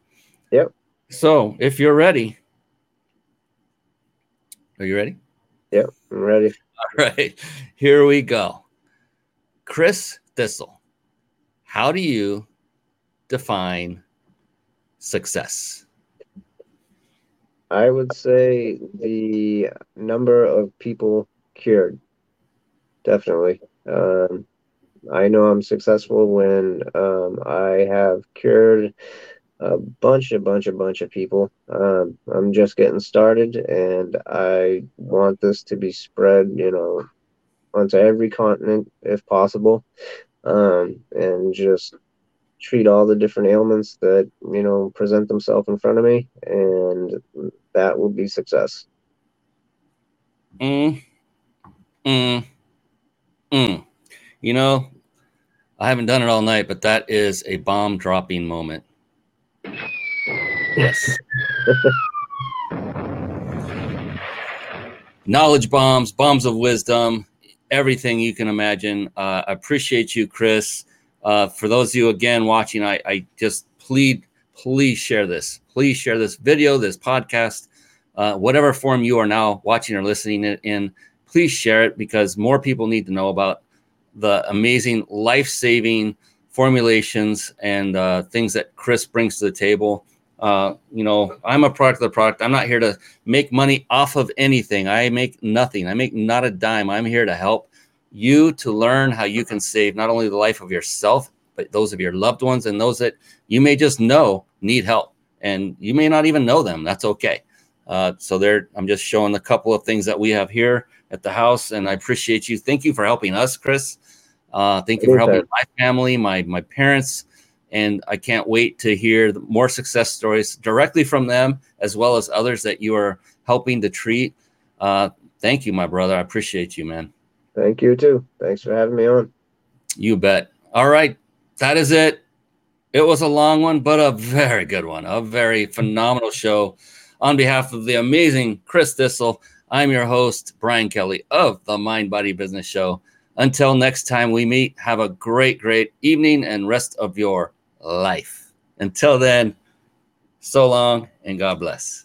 Yep. So, if you're ready, are you ready? Yep. I'm ready. All right, here we go. Chris Thistle, how do you define success? I would say the number of people cured. Definitely. Um, I know I'm successful when um, I have cured a bunch, a bunch, a bunch of people. Um, I'm just getting started, and I want this to be spread, you know, onto every continent if possible, um, and just treat all the different ailments that you know present themselves in front of me, and that will be success. Mm, mm, mm. You know, I haven't done it all night, but that is a bomb dropping moment. Yes. *laughs* Knowledge bombs, bombs of wisdom, everything you can imagine. Uh, I appreciate you, Chris. Uh, for those of you again watching, I, I just plead, please share this. Please share this video, this podcast, uh, whatever form you are now watching or listening in. Please share it because more people need to know about the amazing life saving formulations and uh, things that Chris brings to the table. Uh, you know, I'm a product of the product. I'm not here to make money off of anything. I make nothing. I make not a dime. I'm here to help you to learn how you can save not only the life of yourself, but those of your loved ones and those that you may just know need help. And you may not even know them. That's okay. Uh, so there, I'm just showing a couple of things that we have here at the house, and I appreciate you. Thank you for helping us, Chris. Uh, thank you for helping my family, my my parents, and I can't wait to hear more success stories directly from them, as well as others that you are helping to treat. Uh, thank you, my brother. I appreciate you, man. Thank you too. Thanks for having me on. You bet. All right, that is it. It was a long one, but a very good one. A very phenomenal show. On behalf of the amazing Chris Thistle, I'm your host, Brian Kelly of the Mind Body Business Show. Until next time we meet, have a great, great evening and rest of your life. Until then, so long and God bless.